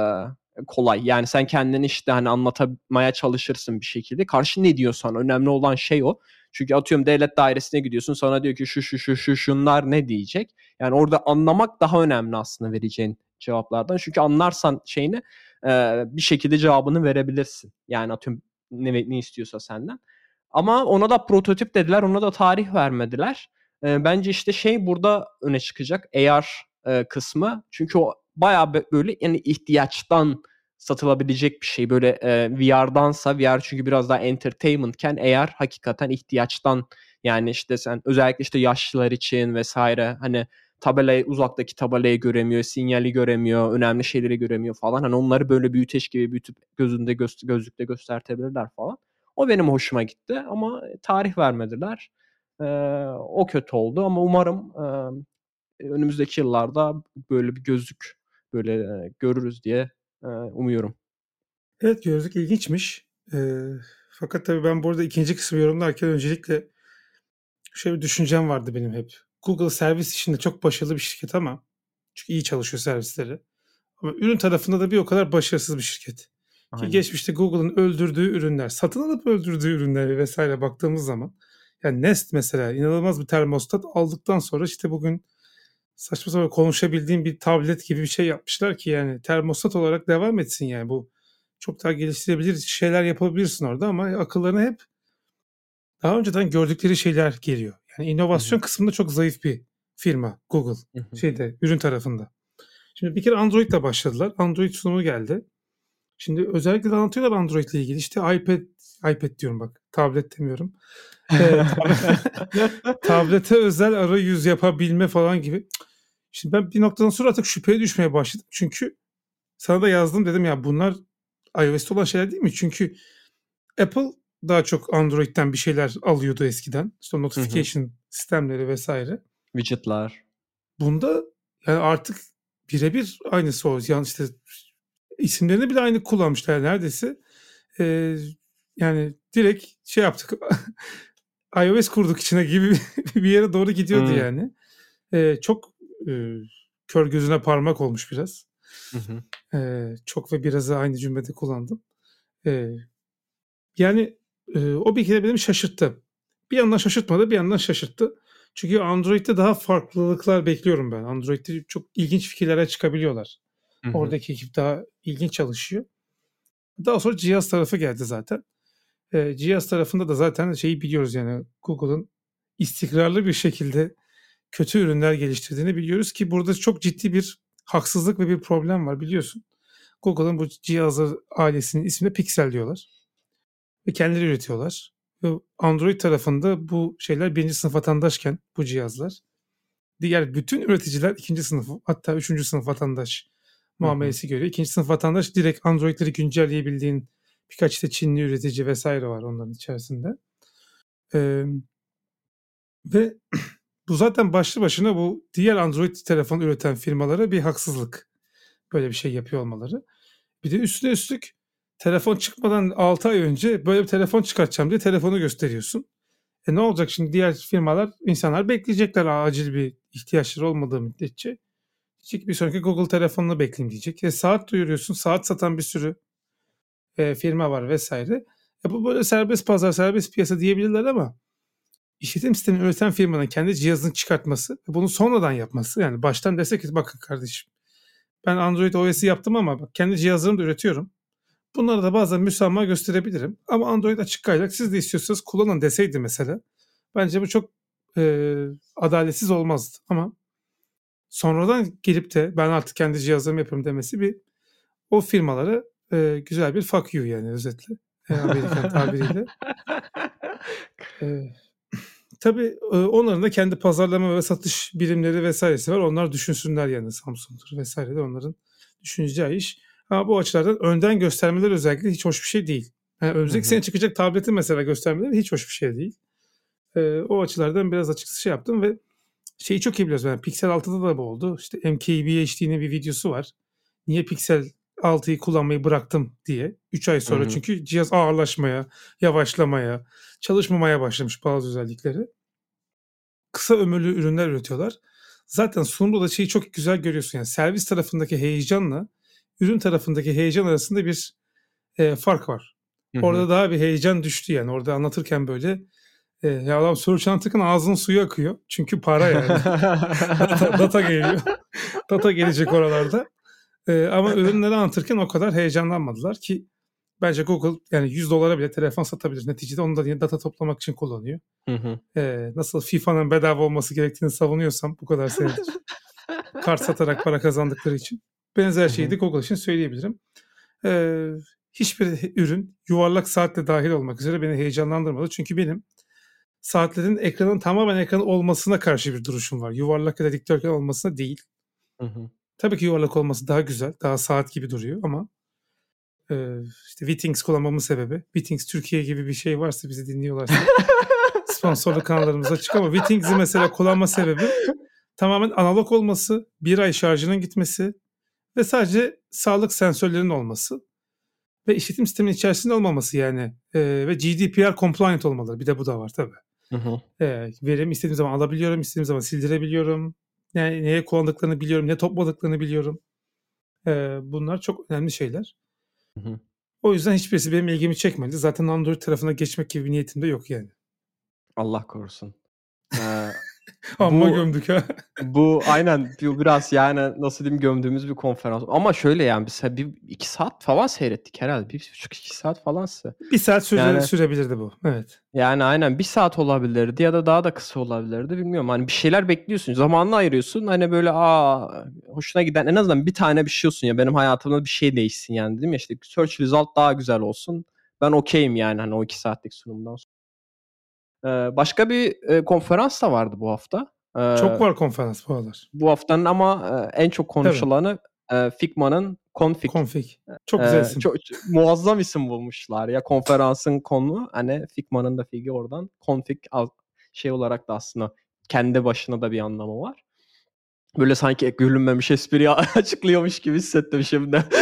kolay. Yani sen kendini işte hani anlatmaya çalışırsın bir şekilde. Karşı ne diyorsan önemli olan şey o. Çünkü atıyorum devlet dairesine gidiyorsun sana diyor ki şu şu şu şu şunlar ne diyecek. Yani orada anlamak daha önemli aslında vereceğin cevaplardan. Çünkü anlarsan şeyini e, bir şekilde cevabını verebilirsin. Yani atıyorum ne, ne istiyorsa senden. Ama ona da prototip dediler, ona da tarih vermediler. E, bence işte şey burada öne çıkacak AR e, kısmı. Çünkü o bayağı böyle yani ihtiyaçtan satılabilecek bir şey. Böyle e, VR'dansa VR çünkü biraz daha entertainmentken AR hakikaten ihtiyaçtan yani işte sen özellikle işte yaşlılar için vesaire hani tabelayı uzaktaki tabelayı göremiyor, sinyali göremiyor, önemli şeyleri göremiyor falan. Hani onları böyle büyüteç gibi büyütüp gözünde göz, gözlükle göstertebilirler falan. O benim hoşuma gitti ama tarih vermediler. Ee, o kötü oldu ama umarım e, önümüzdeki yıllarda böyle bir gözlük böyle e, görürüz diye umuyorum. Evet gözlük ilginçmiş. E, fakat tabii ben burada ikinci kısmı yorumlarken öncelikle şöyle bir düşüncem vardı benim hep. Google servis işinde çok başarılı bir şirket ama çünkü iyi çalışıyor servisleri. Ama ürün tarafında da bir o kadar başarısız bir şirket. Aynen. Ki geçmişte Google'ın öldürdüğü ürünler, satın alıp öldürdüğü ürünleri vesaire baktığımız zaman yani Nest mesela inanılmaz bir termostat aldıktan sonra işte bugün saçma sapan konuşabildiğim bir tablet gibi bir şey yapmışlar ki yani termostat olarak devam etsin yani bu çok daha geliştirebilir şeyler yapabilirsin orada ama akıllarına hep daha önceden gördükleri şeyler geliyor. Yani inovasyon Hı-hı. kısmında çok zayıf bir firma Google Hı-hı. şeyde ürün tarafında. Şimdi bir kere Android'le başladılar. Android sunumu geldi. Şimdi özellikle de anlatıyorlar Android ile ilgili. İşte iPad, iPad diyorum bak. Tablet demiyorum. [LAUGHS] Ee, [LAUGHS] tablete özel arayüz yapabilme falan gibi. Şimdi ben bir noktadan sonra artık şüpheye düşmeye başladım. Çünkü sana da yazdım dedim ya bunlar iOS'te olan şeyler değil mi? Çünkü Apple daha çok Android'den bir şeyler alıyordu eskiden. İşte notification hı hı. sistemleri vesaire. Widget'lar. Bunda yani artık birebir aynısı o. Yani işte isimlerini bile aynı kullanmışlar neredeyse. Eee, yani direkt şey yaptık. [LAUGHS] iOS kurduk içine gibi [LAUGHS] bir yere doğru gidiyordu Hımm. yani. Eee, çok, eee, kör gözüne parmak olmuş biraz. Hı hı. Eee, çok ve birazı aynı cümlede kullandım. Eee, yani, eee, o bir kere beni şaşırttı. Bir yandan şaşırtmadı, bir yandan şaşırttı. Çünkü Android'de daha farklılıklar bekliyorum ben. Android'de çok ilginç fikirlere çıkabiliyorlar. Hı hı. Oradaki ekip daha ilginç çalışıyor. Daha sonra cihaz tarafı geldi zaten. Eee, cihaz tarafında da zaten şeyi biliyoruz yani Google'ın istikrarlı bir şekilde kötü ürünler geliştirdiğini biliyoruz ki burada çok ciddi bir haksızlık ve bir problem var biliyorsun. Google'ın bu cihazı ailesinin ismini Pixel diyorlar. Ve kendileri üretiyorlar. Ve Android tarafında bu şeyler birinci sınıf vatandaşken bu cihazlar diğer bütün üreticiler ikinci sınıf hatta üçüncü sınıf vatandaş muamelesi görüyor. İkinci sınıf vatandaş direkt Android'leri güncelleyebildiğin birkaç işte Çinli üretici vesaire var onların içerisinde. Emm, ve [CLEARS THROAT] bu zaten başlı başına bu diğer Android telefon üreten firmalara bir haksızlık. Böyle bir şey yapıyor olmaları. Bir de üstüne üstlük telefon çıkmadan 6 ay önce böyle bir telefon çıkartacağım diye telefonu gösteriyorsun. E ne olacak şimdi diğer firmalar, insanlar bekleyecekler acil bir ihtiyaçları olmadığı müddetçe. Diyecek bir sonraki Google telefonunu bekleyeyim diyecek. E saat duyuruyorsun, saat satan bir sürü eee, firma var vesaire. E bu böyle serbest pazar, serbest piyasa diyebilirler ama işletim sistemi üreten firmanın kendi cihazını çıkartması ve bunu sonradan yapması yani baştan dese ki bakın kardeşim ben Android OS'i yaptım ama bak kendi cihazlarımı da üretiyorum. Bunlara da bazen müsamaha gösterebilirim. Ama Android açık kaynak siz de istiyorsanız kullanın deseydi mesela. Bence bu çok eee, adaletsiz olmazdı. Ama sonradan gelip de ben artık kendi cihazlarımı yapıyorum demesi bir o firmalara eee, güzel bir fuck you yani özetle. [LAUGHS] Amerikan tabiriyle. [LAUGHS] Eee, tabii eee, onların da kendi pazarlama ve satış birimleri vesairesi var. Onlar düşünsünler yani Samsung'dur vesaire de onların düşüneceği iş. Ama bu açılardan önden göstermeler özellikle hiç hoş bir şey değil. Yani önümüzdeki sene çıkacak tableti mesela göstermeleri hiç hoş bir şey değil. Eee, o açılardan biraz açıkçası şey yaptım ve şeyi çok iyi biliyoruz. Yani Pixel 6'da da bu oldu. İşte MKBHD'nin bir videosu var. Niye Pixel 6'yı kullanmayı bıraktım diye. 3 ay sonra hı. çünkü cihaz ağırlaşmaya, yavaşlamaya, çalışmamaya başlamış bazı özellikleri. Kısa ömürlü ürünler üretiyorlar. Zaten sunumda da şeyi çok güzel görüyorsun. Yani servis tarafındaki heyecanla ürün tarafındaki heyecan arasında bir eee, fark var. Hı hı. Orada daha bir heyecan düştü yani. Orada anlatırken böyle eee, ya adam soru çantakın ağzının suyu akıyor. Çünkü para yani. data, [LAUGHS] [LAUGHS] data geliyor. data gelecek oralarda. Eee, ama ürünleri anlatırken o kadar heyecanlanmadılar ki bence Google yani 100 dolara bile telefon satabilir. Neticede onu da yine data toplamak için kullanıyor. Hı hı. Eee, nasıl FIFA'nın bedava olması gerektiğini savunuyorsam bu kadar senedir [LAUGHS] kart satarak para kazandıkları için benzer şeyi de Google için söyleyebilirim. Eee, hiçbir ürün yuvarlak saatle dahil olmak üzere beni heyecanlandırmadı. Çünkü benim saatlerin ekranın tamamen ekran olmasına karşı bir duruşum var. Yuvarlak ya da dikdörtgen olmasına değil. Hı hı. Tabii ki yuvarlak olması daha güzel, daha saat gibi duruyor ama eee, işte Withings kullanmamın sebebi, Withings Türkiye gibi bir şey varsa bizi dinliyorlarsa [LAUGHS] sponsorluk kanallarımız açık ama Withings'i mesela kullanma sebebi tamamen analog olması, bir ay şarjının gitmesi ve sadece sağlık sensörlerinin olması ve işletim sisteminin içerisinde olmaması yani Eee, ve GDPR compliant olmaları. Bir de bu da var tabii. Hı hı. Eee, verimi istediğim zaman alabiliyorum, istediğim zaman sildirebiliyorum. Yani neye kullandıklarını biliyorum, ne topladıklarını biliyorum. Eee, bunlar çok önemli şeyler. Hı hı. O yüzden hiçbirisi benim ilgimi çekmedi. Zaten Android tarafına geçmek gibi bir niyetim de yok yani. Allah korusun. Amma bu gömdük ha. bu aynen bu biraz yani nasıl diyeyim gömdüğümüz bir konferans. Ama şöyle yani biz bir 2 saat falan seyrettik herhalde. 1,5-2 saat falansa. 1 saat süre Yani sürebilirdi bu. Evet. yani aynen 1 saat olabilirdi ya da daha da kısa olabilirdi bilmiyorum. Hani bir şeyler bekliyorsun, zamanını ayırıyorsun. Hani böyle a hoşuna giden en azından bir tane bir şey olsun ya benim hayatımda bir şey değişsin yani dedim ya işte search result daha güzel olsun. Ben okeyim yani hani o 2 saatlik sunumdan sonra. Başka bir, konferans da vardı bu hafta. Çok var konferans bu aralar. bu haftanın ama, en çok konuşulanı, eee, Figma'nın Config. Config. Çok güzel isim. çok muazzam isim bulmuşlar ya. Konferansın konu hani Figma'nın da Fig'i oradan. Config şey olarak da aslında kendi başına da bir anlamı var. Böyle sanki gülünmemiş espriyi [LAUGHS] açıklıyormuş gibi hissettim şimdi. [LAUGHS]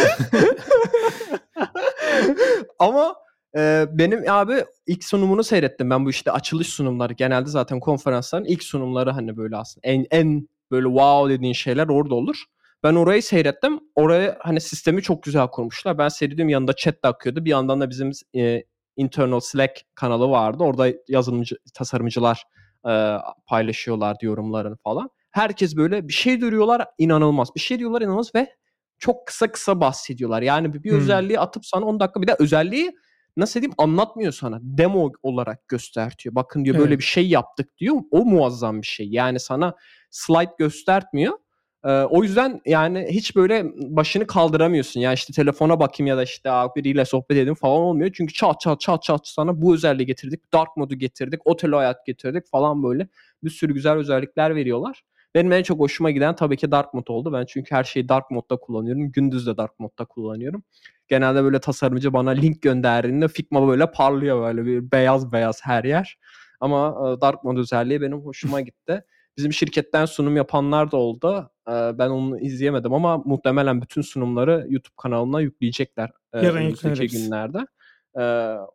Ama e, benim abi ilk sunumunu seyrettim. Ben bu işte açılış sunumları genelde zaten konferansların ilk sunumları hani böyle aslında en en böyle wow dediğin şeyler orada olur. Ben orayı seyrettim. Oraya hani sistemi çok güzel kurmuşlar. Ben seyrediyorum yanında chat de akıyordu. Bir yandan da bizim e, internal Slack kanalı vardı. Orada yazılımcı tasarımcılar e, paylaşıyorlar yorumlarını falan. Herkes böyle bir şey duruyorlar inanılmaz. Bir şey diyorlar inanılmaz ve çok kısa kısa bahsediyorlar. Yani bir, bir hmm. özelliği atıp sana 10 dakika bir de özelliği nasıl diyeyim anlatmıyor sana. Demo olarak göstertiyor. Bakın diyor evet. böyle bir şey yaptık diyor. O muazzam bir şey. Yani sana slide göstertmiyor. Ee, o yüzden yani hiç böyle başını kaldıramıyorsun. Yani işte telefona bakayım ya da işte biriyle sohbet edeyim falan olmuyor. Çünkü çat çat çat çat sana bu özelliği getirdik. Dark modu getirdik. Otel hayat getirdik falan böyle. Bir sürü güzel özellikler veriyorlar. Benim en çok hoşuma giden tabii ki Dark Mode oldu. Ben çünkü her şeyi Dark Mode'da kullanıyorum. Gündüz de Dark Mode'da kullanıyorum. Genelde böyle tasarımcı bana link gönderdiğinde Figma böyle parlıyor böyle bir beyaz beyaz her yer. Ama e, Dark Mode özelliği benim hoşuma gitti. Bizim şirketten sunum yapanlar da oldu. E, ben onu izleyemedim ama muhtemelen bütün sunumları YouTube kanalına yükleyecekler. E, Yarın yükleyecek günlerde.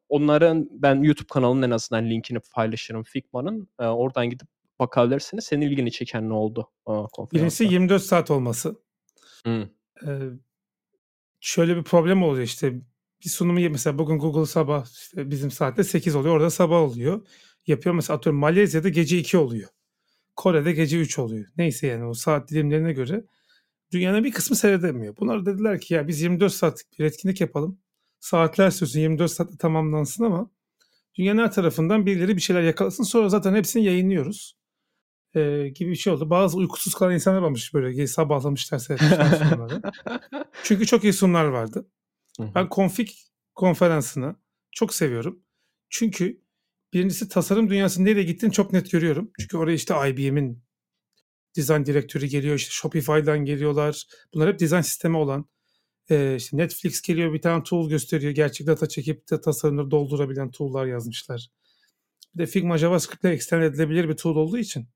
Onların ben YouTube kanalının en azından linkini paylaşırım Figma'nın. Oradan gidip bakabilirsiniz. Senin ilgini çeken ne oldu? Birincisi 24 saat olması. Hmm. Ee, şöyle bir problem oluyor işte. Bir sunumu mesela bugün Google sabah işte bizim saatte 8 oluyor. Orada sabah oluyor. Yapıyor mesela atıyorum Malezya'da gece 2 oluyor. Kore'de gece 3 oluyor. Neyse yani o saat dilimlerine göre dünyanın bir kısmı seyredemiyor. Bunlar dediler ki ya biz 24 saatlik bir etkinlik yapalım. Saatler sürsün 24 saatte tamamlansın ama dünyanın her tarafından birileri bir şeyler yakalasın. Sonra zaten hepsini yayınlıyoruz e, gibi bir şey oldu. Bazı uykusuz kalan insanlar varmış böyle sabahlamışlar seyretmişler [LAUGHS] Çünkü çok iyi sunumlar vardı. Ben konfig konferansını çok seviyorum. Çünkü birincisi tasarım dünyasının nereye gittiğini çok net görüyorum. Çünkü oraya işte IBM'in dizayn direktörü geliyor, işte Shopify'dan geliyorlar. Bunlar hep dizayn sistemi olan. Ee, işte Netflix geliyor bir tane tool gösteriyor. Gerçek data çekip de tasarımları doldurabilen tool'lar yazmışlar. Bir de Figma JavaScript ile extend edilebilir bir tool olduğu için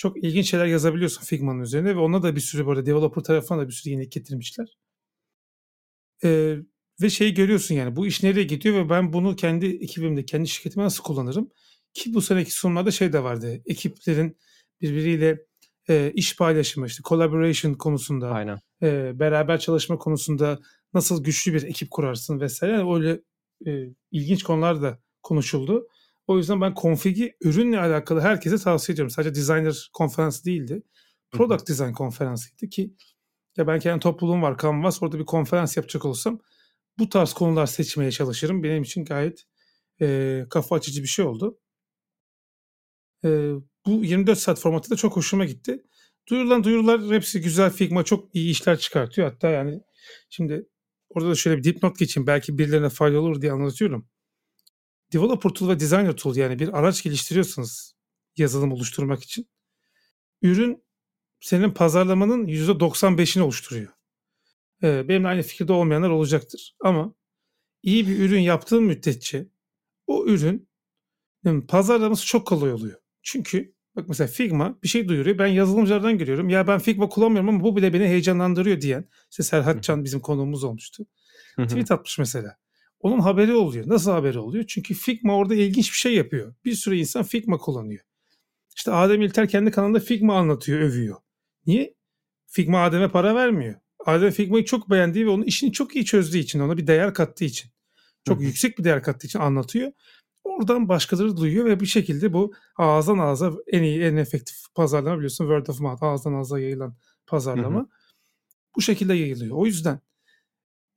çok ilginç şeyler yazabiliyorsun Figma'nın üzerine ve ona da bir sürü böyle developer tarafına da bir sürü yenilik getirmişler. Ee, ve şeyi görüyorsun yani bu iş nereye gidiyor ve ben bunu kendi ekibimde, kendi şirketime nasıl kullanırım? Ki bu seneki sunumlarda şey de vardı. Ekiplerin birbiriyle e, iş paylaşımı, işte collaboration konusunda, Aynen. E, beraber çalışma konusunda nasıl güçlü bir ekip kurarsın vesaire. Yani öyle e, ilginç konular da konuşuldu. O yüzden ben konfigi ürünle alakalı herkese tavsiye ediyorum. Sadece designer konferansı değildi. Product design konferansıydı ki ya ben kendi topluluğum var Canvas orada bir konferans yapacak olsam bu tarz konular seçmeye çalışırım. Benim için gayet e, kafa açıcı bir şey oldu. E, bu 24 saat formatı da çok hoşuma gitti. Duyurulan duyurular hepsi güzel Figma çok iyi işler çıkartıyor. Hatta yani şimdi orada da şöyle bir dipnot geçeyim. Belki birilerine faydalı olur diye anlatıyorum developer tool ve designer tool yani bir araç geliştiriyorsunuz yazılım oluşturmak için. Ürün senin pazarlamanın %95'ini oluşturuyor. Ee, benimle aynı fikirde olmayanlar olacaktır. Ama iyi bir ürün yaptığın müddetçe o ürün pazarlaması çok kolay oluyor. Çünkü bak mesela Figma bir şey duyuruyor. Ben yazılımcılardan görüyorum. Ya ben Figma kullanmıyorum ama bu bile beni heyecanlandırıyor diyen. İşte Serhat Can bizim konuğumuz olmuştu. Tweet atmış mesela. Onun haberi oluyor. Nasıl haberi oluyor? Çünkü Figma orada ilginç bir şey yapıyor. Bir sürü insan Figma kullanıyor. İşte Adem İlter kendi kanalında Figma anlatıyor, övüyor. Niye? Figma Adem'e para vermiyor. Adem Figma'yı çok beğendiği ve onun işini çok iyi çözdüğü için, ona bir değer kattığı için, çok yüksek bir değer kattığı için anlatıyor. Oradan başkaları duyuyor ve bir şekilde bu ağızdan ağza en iyi, en efektif pazarlama biliyorsun. Word of mouth, ağızdan ağza yayılan pazarlama. Bu şekilde yayılıyor. O yüzden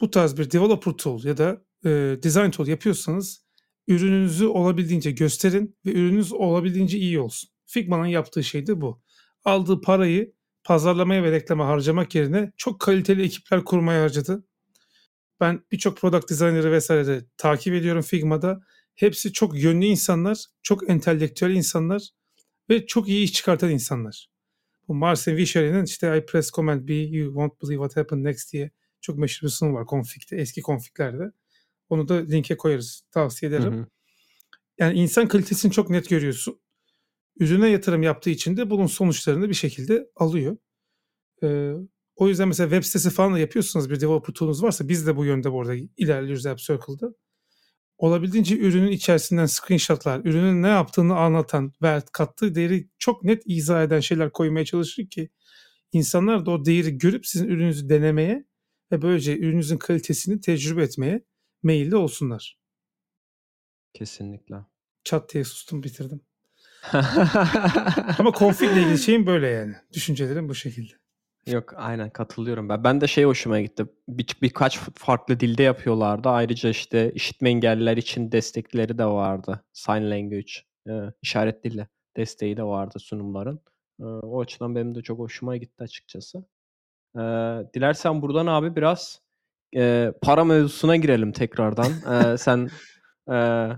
bu tarz bir developer tool ya da e, design tool yapıyorsanız ürününüzü olabildiğince gösterin ve ürününüz olabildiğince iyi olsun. Figma'nın yaptığı şey de bu. Aldığı parayı pazarlamaya ve reklama harcamak yerine çok kaliteli ekipler kurmaya harcadı. Ben birçok product designer'ı vesaire de takip ediyorum Figma'da. Hepsi çok yönlü insanlar, çok entelektüel insanlar ve çok iyi iş çıkartan insanlar. Bu Marcin Vicheri'nin işte I press command B, you won't believe what happened next diye çok meşhur bir sunum var konfikte, eski konfiklerde. Onu da linke koyarız. Tavsiye ederim. Hı hı. Yani insan kalitesini çok net görüyorsun. Ürüne yatırım yaptığı için de bunun sonuçlarını bir şekilde alıyor. Ee, o yüzden mesela web sitesi falan da yapıyorsunuz bir developer tool'unuz varsa biz de bu yönde bu arada ilerliyoruz App Circle'da. Olabildiğince ürünün içerisinden screenshotlar, ürünün ne yaptığını anlatan ve kattığı değeri çok net izah eden şeyler koymaya çalışır ki insanlar da o değeri görüp sizin ürününüzü denemeye ve böylece ürününüzün kalitesini tecrübe etmeye meyilli olsunlar. Kesinlikle. Çat diye sustum bitirdim. Ama [LAUGHS] config ile ilgili şeyim böyle yani. Düşüncelerim bu şekilde. Yok aynen katılıyorum ben. Ben de şey hoşuma gitti. Bir, birkaç farklı dilde yapıyorlardı. Ayrıca işte işitme engelliler için destekleri de vardı. Sign language, e, işaret dili desteği de vardı sunumların. E, o açıdan benim de çok hoşuma gitti açıkçası. E, dilersen buradan abi biraz e, para mevzusuna girelim tekrardan. [LAUGHS] e, sen e,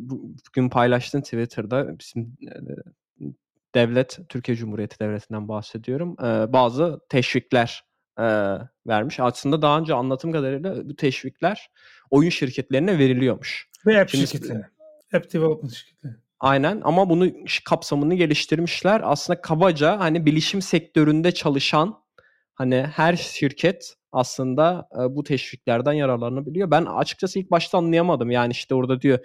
bugün paylaştın Twitter'da bizim e, devlet, Türkiye Cumhuriyeti Devleti'nden bahsediyorum. E, bazı teşvikler e, vermiş. Aslında daha önce anlatım kadarıyla bu teşvikler oyun şirketlerine veriliyormuş. Ve app Şimdi, şirketlerine. App development şirketlerine. Aynen ama bunu kapsamını geliştirmişler. Aslında kabaca hani bilişim sektöründe çalışan hani her şirket aslında e, bu teşviklerden yararlanabiliyor. Ben açıkçası ilk başta anlayamadım. Yani işte orada diyor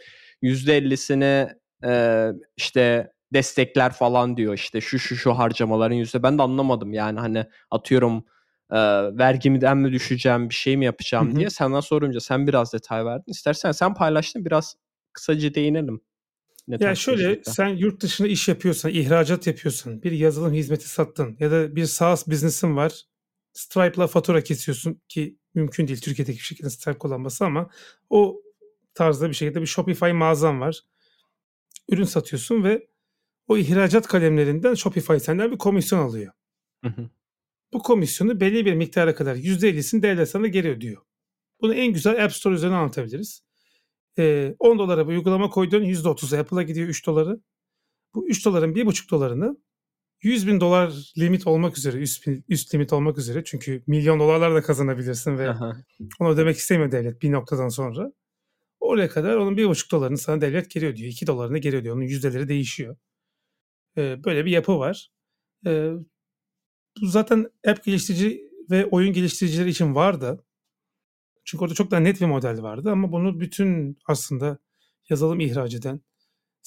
%50'sini e, işte destekler falan diyor işte şu şu şu harcamaların yüzde ben de anlamadım yani hani atıyorum e, vergimden mi düşeceğim bir şey mi yapacağım Hı-hı. diye senden sorunca sen biraz detay verdin. İstersen sen paylaştın biraz kısaca değinelim. Ne ya şöyle teşvikler. sen yurt dışında iş yapıyorsan, ihracat yapıyorsan, bir yazılım hizmeti sattın ya da bir SaaS business'ın var. Stripe'la fatura kesiyorsun ki mümkün değil Türkiye'deki bir şekilde Stripe kullanması ama o tarzda bir şekilde bir Shopify mağazan var. Ürün satıyorsun ve o ihracat kalemlerinden Shopify senden bir komisyon alıyor. Hı hı. Bu komisyonu belli bir miktara kadar %50'sini devlet sana geri ödüyor. Bunu en güzel App Store üzerinden anlatabiliriz. Ee, 10 dolara bir uygulama koyduğun %30'a Apple'a gidiyor 3 doları. Bu 3 doların 1,5 dolarını 100 bin dolar limit olmak üzere, üst, üst limit olmak üzere. Çünkü milyon dolarlar da kazanabilirsin ve Aha. onu ödemek istemiyor devlet bir noktadan sonra. Oraya kadar onun 1,5 dolarını sana devlet geri ödüyor. 2 dolarını geri ödüyor. Onun yüzdeleri değişiyor böyle bir yapı var. bu zaten app geliştirici ve oyun geliştiricileri için vardı. Çünkü orada çok daha net bir model vardı ama bunu bütün aslında yazılım ihraç eden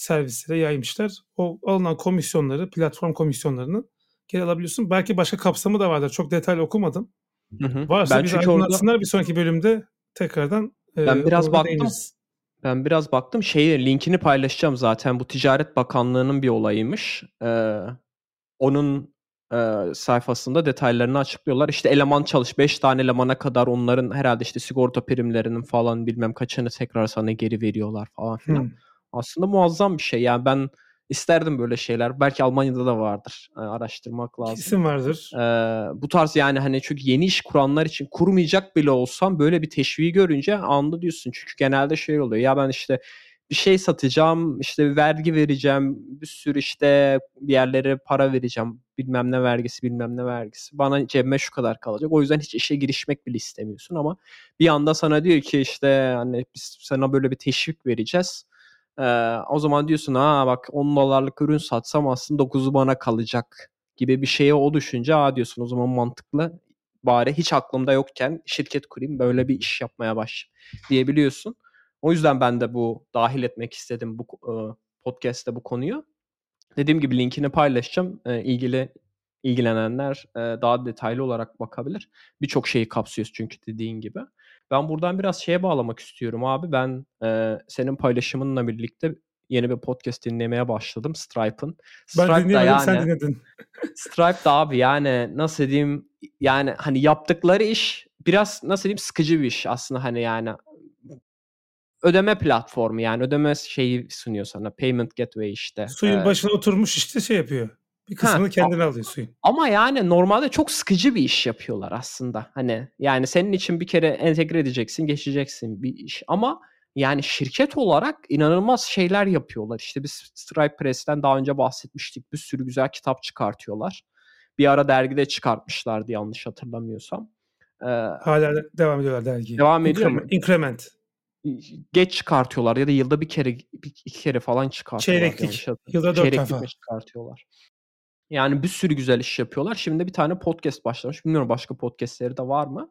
servislere yaymışlar. O alınan komisyonları, platform komisyonlarını geri alabiliyorsun. Belki başka kapsamı da vardır. Çok detaylı okumadım. Hı hı. Varsa ben bize aydınlatsınlar orada... bir sonraki bölümde tekrardan. Ben biraz baktım. Değiniriz. Ben biraz baktım. Şeyi linkini paylaşacağım zaten. Bu Ticaret Bakanlığı'nın bir olayıymış. Ee, onun e, sayfasında detaylarını açıklıyorlar. İşte eleman çalış 5 tane elemana kadar onların herhalde işte sigorta primlerinin falan bilmem kaçını tekrar sana geri veriyorlar falan filan. Hmm. Aslında muazzam bir şey. Yani ben İsterdim böyle şeyler. Belki Almanya'da da vardır. E, araştırmak lazım. Kesin vardır. E, bu tarz yani hani çünkü yeni iş kuranlar için kurmayacak bile olsam böyle bir teşviği görünce anlı diyorsun. Çünkü genelde şey oluyor. Ya ben işte bir şey satacağım, işte bir vergi vereceğim, bir sürü işte bir yerlere para vereceğim. Bilmem ne vergisi, bilmem ne vergisi. Bana cebime şu kadar kalacak. O yüzden hiç işe girişmek bile istemiyorsun ama bir anda sana diyor ki işte hani biz sana böyle bir teşvik vereceğiz ee, o zaman diyorsun ha bak 10 dolarlık ürün satsam aslında 9'u bana kalacak gibi bir şeye o düşünce ha diyorsun o zaman mantıklı bari hiç aklımda yokken şirket kurayım böyle bir iş yapmaya baş diyebiliyorsun. O yüzden ben de bu dahil etmek istedim bu e, podcast'te bu konuyu. Dediğim gibi linkini paylaşacağım. E, ilgili ilgilenenler e, daha detaylı olarak bakabilir. Birçok şeyi kapsıyor çünkü dediğin gibi. Ben buradan biraz şeye bağlamak istiyorum abi. Ben e, senin paylaşımınla birlikte yeni bir podcast dinlemeye başladım Stripe'ın. Stripe ben dinlemedim yani, sen dinledin. [LAUGHS] Stripe da abi yani nasıl diyeyim yani hani yaptıkları iş biraz nasıl diyeyim sıkıcı bir iş aslında hani yani ödeme platformu yani ödeme şeyi sunuyor sana payment gateway işte. Suyun ee, başına oturmuş işte şey yapıyor. Bir kısmını ha, kendine alıyor suyun. Ama yani normalde çok sıkıcı bir iş yapıyorlar aslında. Hani yani senin için bir kere entegre edeceksin, geçeceksin bir iş. Ama yani şirket olarak inanılmaz şeyler yapıyorlar. İşte biz Stripe Press'ten daha önce bahsetmiştik. Bir sürü güzel kitap çıkartıyorlar. Bir ara dergide çıkartmışlardı yanlış hatırlamıyorsam. Ee, Hala devam ediyorlar dergiye. Devam ediyor mu? Increment. Geç çıkartıyorlar ya da yılda bir kere bir, iki kere falan çıkartıyorlar. Çeyreklik. Yılda dört Çeyreklik defa. çıkartıyorlar. Yani bir sürü güzel iş yapıyorlar. Şimdi bir tane podcast başlamış. Bilmiyorum başka podcastleri de var mı?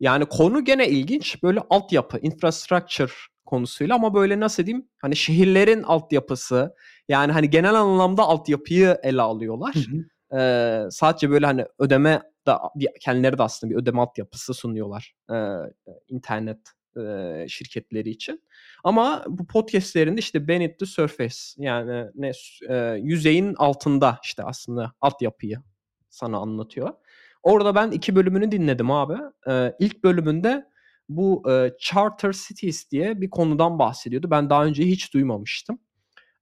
Yani konu gene ilginç. Böyle altyapı, infrastructure konusuyla ama böyle nasıl diyeyim? Hani şehirlerin altyapısı yani hani genel anlamda altyapıyı ele alıyorlar. Hı hı. Ee, sadece böyle hani ödeme da kendileri de aslında bir ödeme altyapısı sunuyorlar. Ee, internet e, şirketleri için. Ama bu podcastlerinde işte beneath the surface yani ne e, yüzeyin altında işte aslında altyapıyı sana anlatıyor. Orada ben iki bölümünü dinledim abi. Ee, ilk bölümünde bu e, Charter Cities diye bir konudan bahsediyordu. Ben daha önce hiç duymamıştım.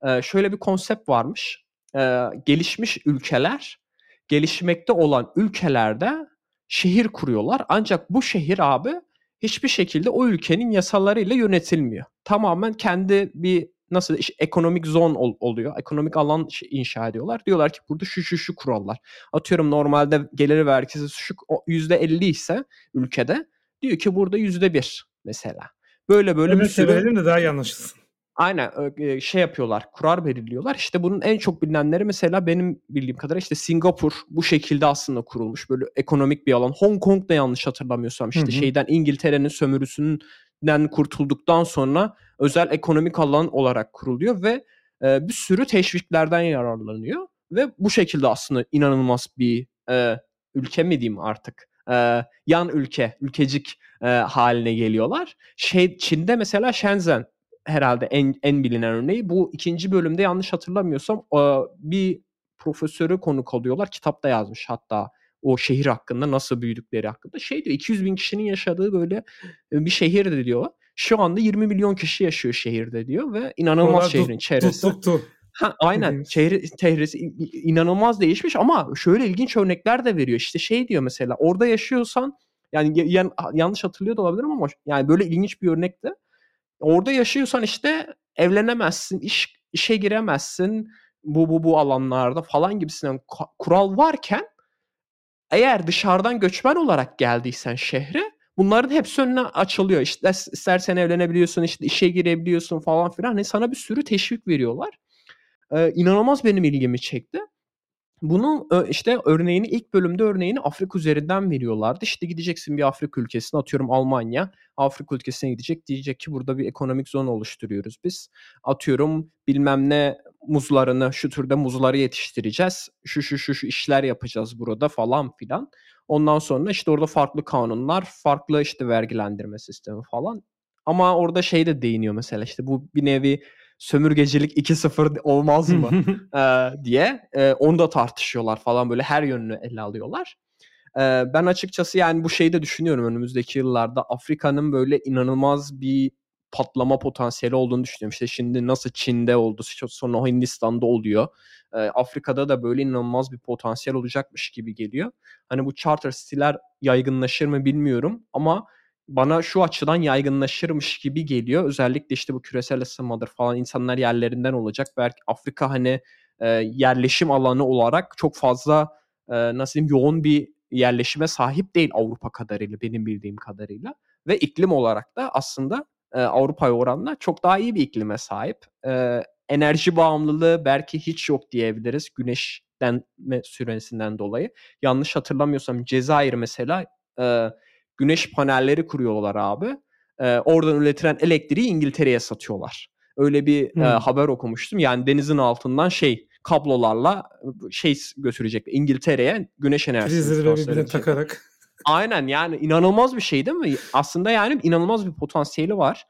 Ee, şöyle bir konsept varmış. Ee, gelişmiş ülkeler gelişmekte olan ülkelerde şehir kuruyorlar. Ancak bu şehir abi hiçbir şekilde o ülkenin yasalarıyla yönetilmiyor. Tamamen kendi bir nasıl işte, ekonomik zon ol, oluyor. Ekonomik alan inşa ediyorlar. Diyorlar ki burada şu şu şu kurallar. Atıyorum normalde gelir vergisi şu %50 ise ülkede diyor ki burada %1 mesela. Böyle böyle evet, bir sürü... de daha iyi anlaşılsın. Aynen şey yapıyorlar, kurar belirliyorlar. İşte bunun en çok bilinenleri mesela benim bildiğim kadarıyla işte Singapur bu şekilde aslında kurulmuş. Böyle ekonomik bir alan. Hong Kong da yanlış hatırlamıyorsam işte hı hı. şeyden İngiltere'nin sömürüsünden kurtulduktan sonra özel ekonomik alan olarak kuruluyor ve e, bir sürü teşviklerden yararlanıyor ve bu şekilde aslında inanılmaz bir e, ülke mi diyeyim artık e, yan ülke, ülkecik e, haline geliyorlar. Şey Çin'de mesela Shenzhen herhalde en en bilinen örneği. Bu ikinci bölümde yanlış hatırlamıyorsam bir profesörü konuk alıyorlar. Kitapta yazmış hatta o şehir hakkında nasıl büyüdükleri hakkında. Şey diyor 200 bin kişinin yaşadığı böyle bir şehirdi diyor. Şu anda 20 milyon kişi yaşıyor şehirde diyor ve inanılmaz Onlar şehrin tut, çevresi. Tut, tut, tut. Ha, aynen. Çehresi inanılmaz değişmiş ama şöyle ilginç örnekler de veriyor. İşte şey diyor mesela orada yaşıyorsan yani yan, yanlış hatırlıyor da olabilirim ama yani böyle ilginç bir örnek de Orada yaşıyorsan işte evlenemezsin, iş işe giremezsin bu bu bu alanlarda falan gibisinden kural varken eğer dışarıdan göçmen olarak geldiysen şehre bunların hepsi önüne açılıyor. İşte istersen evlenebiliyorsun, işte işe girebiliyorsun falan filan. Hani sana bir sürü teşvik veriyorlar. Ee, inanılmaz benim ilgimi çekti. Bunun işte örneğini ilk bölümde örneğini Afrika üzerinden veriyorlardı. İşte gideceksin bir Afrika ülkesine atıyorum Almanya. Afrika ülkesine gidecek diyecek ki burada bir ekonomik zon oluşturuyoruz biz. Atıyorum bilmem ne muzlarını şu türde muzları yetiştireceğiz. Şu şu şu şu işler yapacağız burada falan filan. Ondan sonra işte orada farklı kanunlar, farklı işte vergilendirme sistemi falan. Ama orada şey de değiniyor mesela işte bu bir nevi sömürgecilik 2-0 olmaz mı [LAUGHS] e, diye e, onu da tartışıyorlar falan böyle her yönünü ele alıyorlar. E, ben açıkçası yani bu şeyi de düşünüyorum önümüzdeki yıllarda Afrika'nın böyle inanılmaz bir patlama potansiyeli olduğunu düşünüyorum. İşte şimdi nasıl Çin'de oldu, sonra Hindistan'da oluyor. E, Afrika'da da böyle inanılmaz bir potansiyel olacakmış gibi geliyor. Hani bu charter city'ler yaygınlaşır mı bilmiyorum ama bana şu açıdan yaygınlaşırmış gibi geliyor. Özellikle işte bu küresel ısınmadır falan insanlar yerlerinden olacak. Belki Afrika hani e, yerleşim alanı olarak çok fazla e, nasıl diyeyim yoğun bir yerleşime sahip değil Avrupa kadarıyla benim bildiğim kadarıyla. Ve iklim olarak da aslında e, Avrupa'ya oranla çok daha iyi bir iklime sahip. E, enerji bağımlılığı belki hiç yok diyebiliriz güneşlenme süresinden dolayı. Yanlış hatırlamıyorsam Cezayir mesela e, güneş panelleri kuruyorlar abi. E, oradan üretilen elektriği İngiltere'ye satıyorlar. Öyle bir hmm. e, haber okumuştum. Yani denizin altından şey kablolarla şey götürecek İngiltere'ye güneş enerjisi. Prizleri birbirine takarak. [LAUGHS] Aynen yani inanılmaz bir şey değil mi? Aslında yani inanılmaz bir potansiyeli var.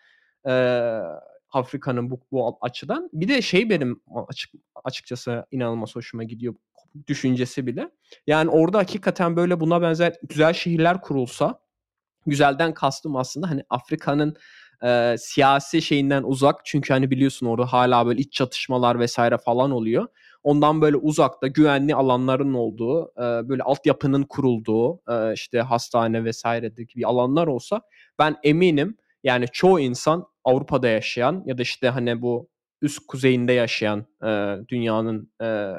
Ee, Afrika'nın bu, bu açıdan. Bir de şey benim açık, açıkçası inanılmaz hoşuma gidiyor düşüncesi bile. Yani orada hakikaten böyle buna benzer güzel şehirler kurulsa güzelden kastım aslında hani Afrika'nın e, siyasi şeyinden uzak çünkü hani biliyorsun orada hala böyle iç çatışmalar vesaire falan oluyor. Ondan böyle uzakta güvenli alanların olduğu, e, böyle altyapının kurulduğu, e, işte hastane vesaire gibi alanlar olsa ben eminim yani çoğu insan Avrupa'da yaşayan ya da işte hani bu üst kuzeyinde yaşayan e, dünyanın e,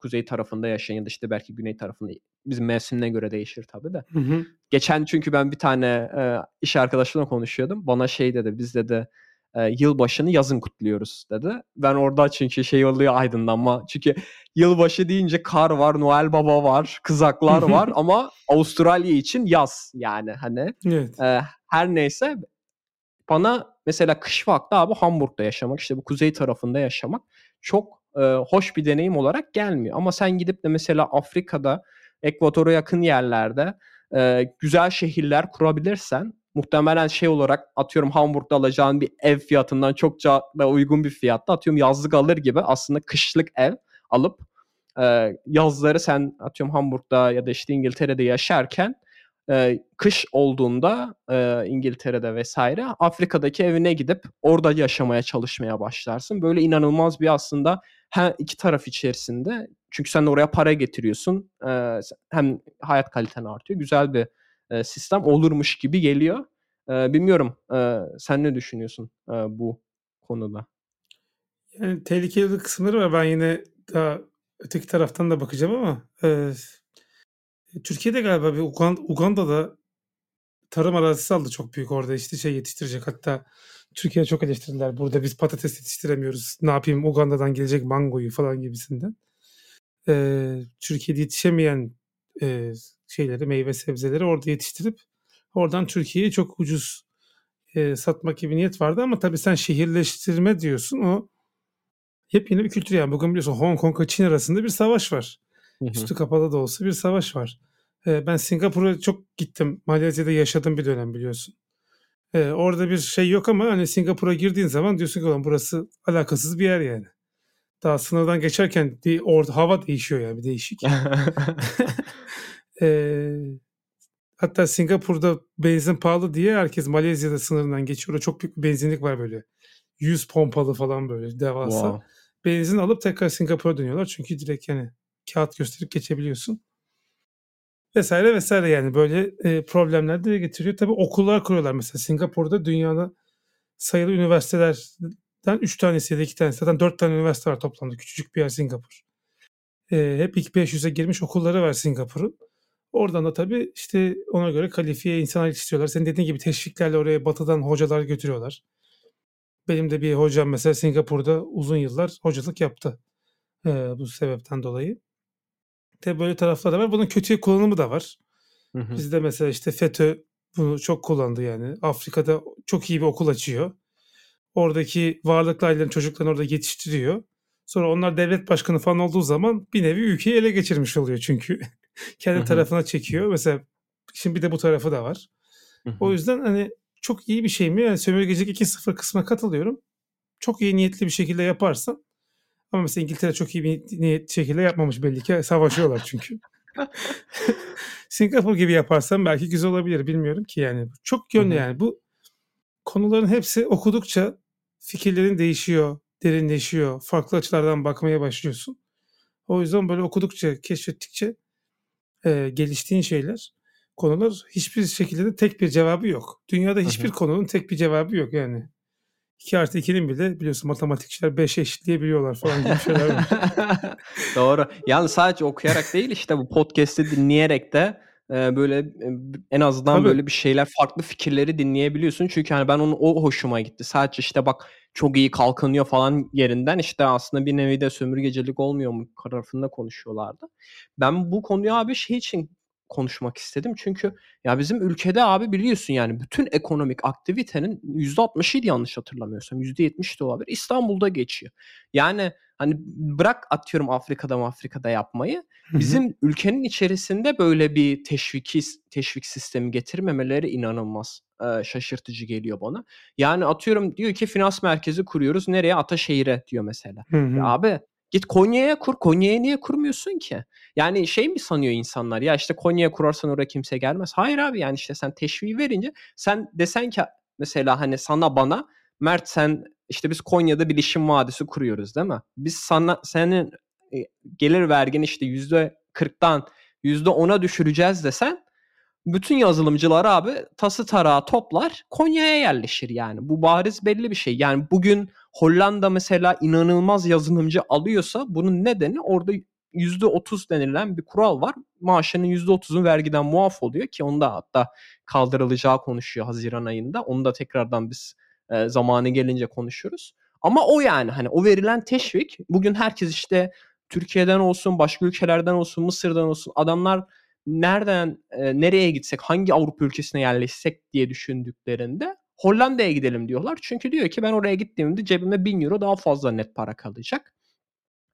kuzey tarafında yaşayan ya da işte belki güney tarafında bizim mevsimine göre değişir tabii de. Hı hı. Geçen çünkü ben bir tane e, iş arkadaşımla konuşuyordum. Bana şey dedi biz dedi e, yılbaşını yazın kutluyoruz dedi. Ben orada çünkü şey oluyor aydınlanma. Çünkü yılbaşı deyince kar var, Noel Baba var, kızaklar var ama Avustralya için yaz yani hani. Evet. E, her neyse bana mesela kış vakti abi Hamburg'da yaşamak işte bu kuzey tarafında yaşamak çok e, hoş bir deneyim olarak gelmiyor. Ama sen gidip de mesela Afrika'da ekvatora yakın yerlerde e, güzel şehirler kurabilirsen muhtemelen şey olarak atıyorum Hamburg'da alacağın bir ev fiyatından çok da uygun bir fiyatta atıyorum yazlık alır gibi aslında kışlık ev alıp e, yazları sen atıyorum Hamburg'da ya da işte İngiltere'de yaşarken e, kış olduğunda e, İngiltere'de vesaire Afrika'daki evine gidip orada yaşamaya çalışmaya başlarsın. Böyle inanılmaz bir aslında hem iki taraf içerisinde çünkü sen oraya para getiriyorsun e, hem hayat kaliten artıyor. Güzel bir e, sistem olurmuş gibi geliyor. E, bilmiyorum e, sen ne düşünüyorsun e, bu konuda? Yani tehlikeli kısımları var. Ben yine daha öteki taraftan da bakacağım ama e, Türkiye'de galiba bir Uganda, Uganda'da tarım arazisi aldı çok büyük orada işte şey yetiştirecek. Hatta Türkiye çok eleştirdiler. Burada biz patates yetiştiremiyoruz. Ne yapayım Uganda'dan gelecek mangoyu falan gibisinden. Ee, Türkiye'de yetişemeyen e, şeyleri, meyve sebzeleri orada yetiştirip oradan Türkiye'ye çok ucuz e, satmak gibi niyet vardı ama tabii sen şehirleştirme diyorsun o yepyeni bir kültür yani. Bugün biliyorsun Hong Kong ile Çin arasında bir savaş var. Hı hı. Üstü kapalı da olsa bir savaş var. E, ben Singapur'a çok gittim. Malezya'da yaşadım bir dönem biliyorsun. E, orada bir şey yok ama hani Singapur'a girdiğin zaman diyorsun ki burası alakasız bir yer yani. Daha sınırdan geçerken orada hava değişiyor yani bir değişik. [LAUGHS] [LAUGHS] e, hatta Singapur'da benzin pahalı diye herkes Malezya'da sınırından geçiyor. çok büyük bir benzinlik var böyle. 100 pompalı falan böyle devasa. Wow. Benzin alıp tekrar Singapur'a dönüyorlar. Çünkü direkt yani kağıt gösterip geçebiliyorsun. Vesaire vesaire yani böyle e, problemler de getiriyor. Tabii okullar kuruyorlar mesela Singapur'da dünyada sayılı üniversitelerden 3 tanesi ya da 2 tanesi zaten 4 tane üniversite var toplamda küçücük bir yer Singapur. E, hep ilk 500'e girmiş okulları var Singapur'un. Oradan da tabii işte ona göre kalifiye insanlar istiyorlar. Senin dediğin gibi teşviklerle oraya batıdan hocalar götürüyorlar. Benim de bir hocam mesela Singapur'da uzun yıllar hocalık yaptı. E, bu sebepten dolayı. Tabii böyle tarafları da var. Bunun kötüye kullanımı da var. Hı hı. Bizde mesela işte FETÖ bunu çok kullandı yani. Afrika'da çok iyi bir okul açıyor. Oradaki varlıklı ailelerin çocuklarını orada yetiştiriyor. Sonra onlar devlet başkanı falan olduğu zaman bir nevi ülkeyi ele geçirmiş oluyor çünkü. [LAUGHS] Kendi hı hı. tarafına çekiyor. Mesela şimdi bir de bu tarafı da var. Hı hı. O yüzden hani çok iyi bir şey mi? Yani sömürgecilik 2-0 kısmına katılıyorum. Çok iyi niyetli bir şekilde yaparsan ama mesela İngiltere çok iyi bir niyet şekilde yapmamış belli ki. Savaşıyorlar çünkü. [LAUGHS] Singapur gibi yaparsam belki güzel olabilir. Bilmiyorum ki yani. Çok yönlü yani. Bu konuların hepsi okudukça fikirlerin değişiyor, derinleşiyor. Farklı açılardan bakmaya başlıyorsun. O yüzden böyle okudukça, keşfettikçe e, geliştiğin şeyler, konular hiçbir şekilde de tek bir cevabı yok. Dünyada hiçbir konunun tek bir cevabı yok yani. 2 artı 2'nin bile biliyorsun matematikçiler 5 eşitleyebiliyorlar falan gibi şeyler var. [LAUGHS] Doğru. Yani sadece okuyarak değil işte bu podcast'i dinleyerek de e, böyle e, en azından Tabii. böyle bir şeyler farklı fikirleri dinleyebiliyorsun. Çünkü hani ben onu o hoşuma gitti. Sadece işte bak çok iyi kalkınıyor falan yerinden işte aslında bir nevi de sömürgecilik olmuyor mu tarafında konuşuyorlardı. Ben bu konuyu abi şey için konuşmak istedim. Çünkü ya bizim ülkede abi biliyorsun yani bütün ekonomik aktivitenin %60'ıydı yanlış hatırlamıyorsam. %70 de olabilir. İstanbul'da geçiyor. Yani hani bırak atıyorum Afrika'da Afrika'da yapmayı. Bizim Hı-hı. ülkenin içerisinde böyle bir teşviki teşvik sistemi getirmemeleri inanılmaz e, şaşırtıcı geliyor bana. Yani atıyorum diyor ki finans merkezi kuruyoruz. Nereye? Ataşehir'e diyor mesela. Ya abi Git Konya'ya kur. Konya'ya niye kurmuyorsun ki? Yani şey mi sanıyor insanlar? Ya işte Konya'ya kurarsan oraya kimse gelmez. Hayır abi yani işte sen teşviği verince sen desen ki mesela hani sana bana Mert sen işte biz Konya'da bilişim vadisi kuruyoruz değil mi? Biz sana senin e, gelir vergin işte yüzde 40'tan %10'a düşüreceğiz desen bütün yazılımcılar abi tası tarağı toplar Konya'ya yerleşir yani. Bu bariz belli bir şey. Yani bugün Hollanda mesela inanılmaz yazılımcı alıyorsa bunun nedeni orada %30 denilen bir kural var. Maaşının %30'un vergiden muaf oluyor ki onu da hatta kaldırılacağı konuşuyor Haziran ayında. Onu da tekrardan biz e, zamanı gelince konuşuruz. Ama o yani hani o verilen teşvik bugün herkes işte Türkiye'den olsun, başka ülkelerden olsun, Mısır'dan olsun adamlar nereden e, nereye gitsek, hangi Avrupa ülkesine yerleşsek diye düşündüklerinde Hollanda'ya gidelim diyorlar. Çünkü diyor ki ben oraya gittiğimde cebime 1000 euro daha fazla net para kalacak.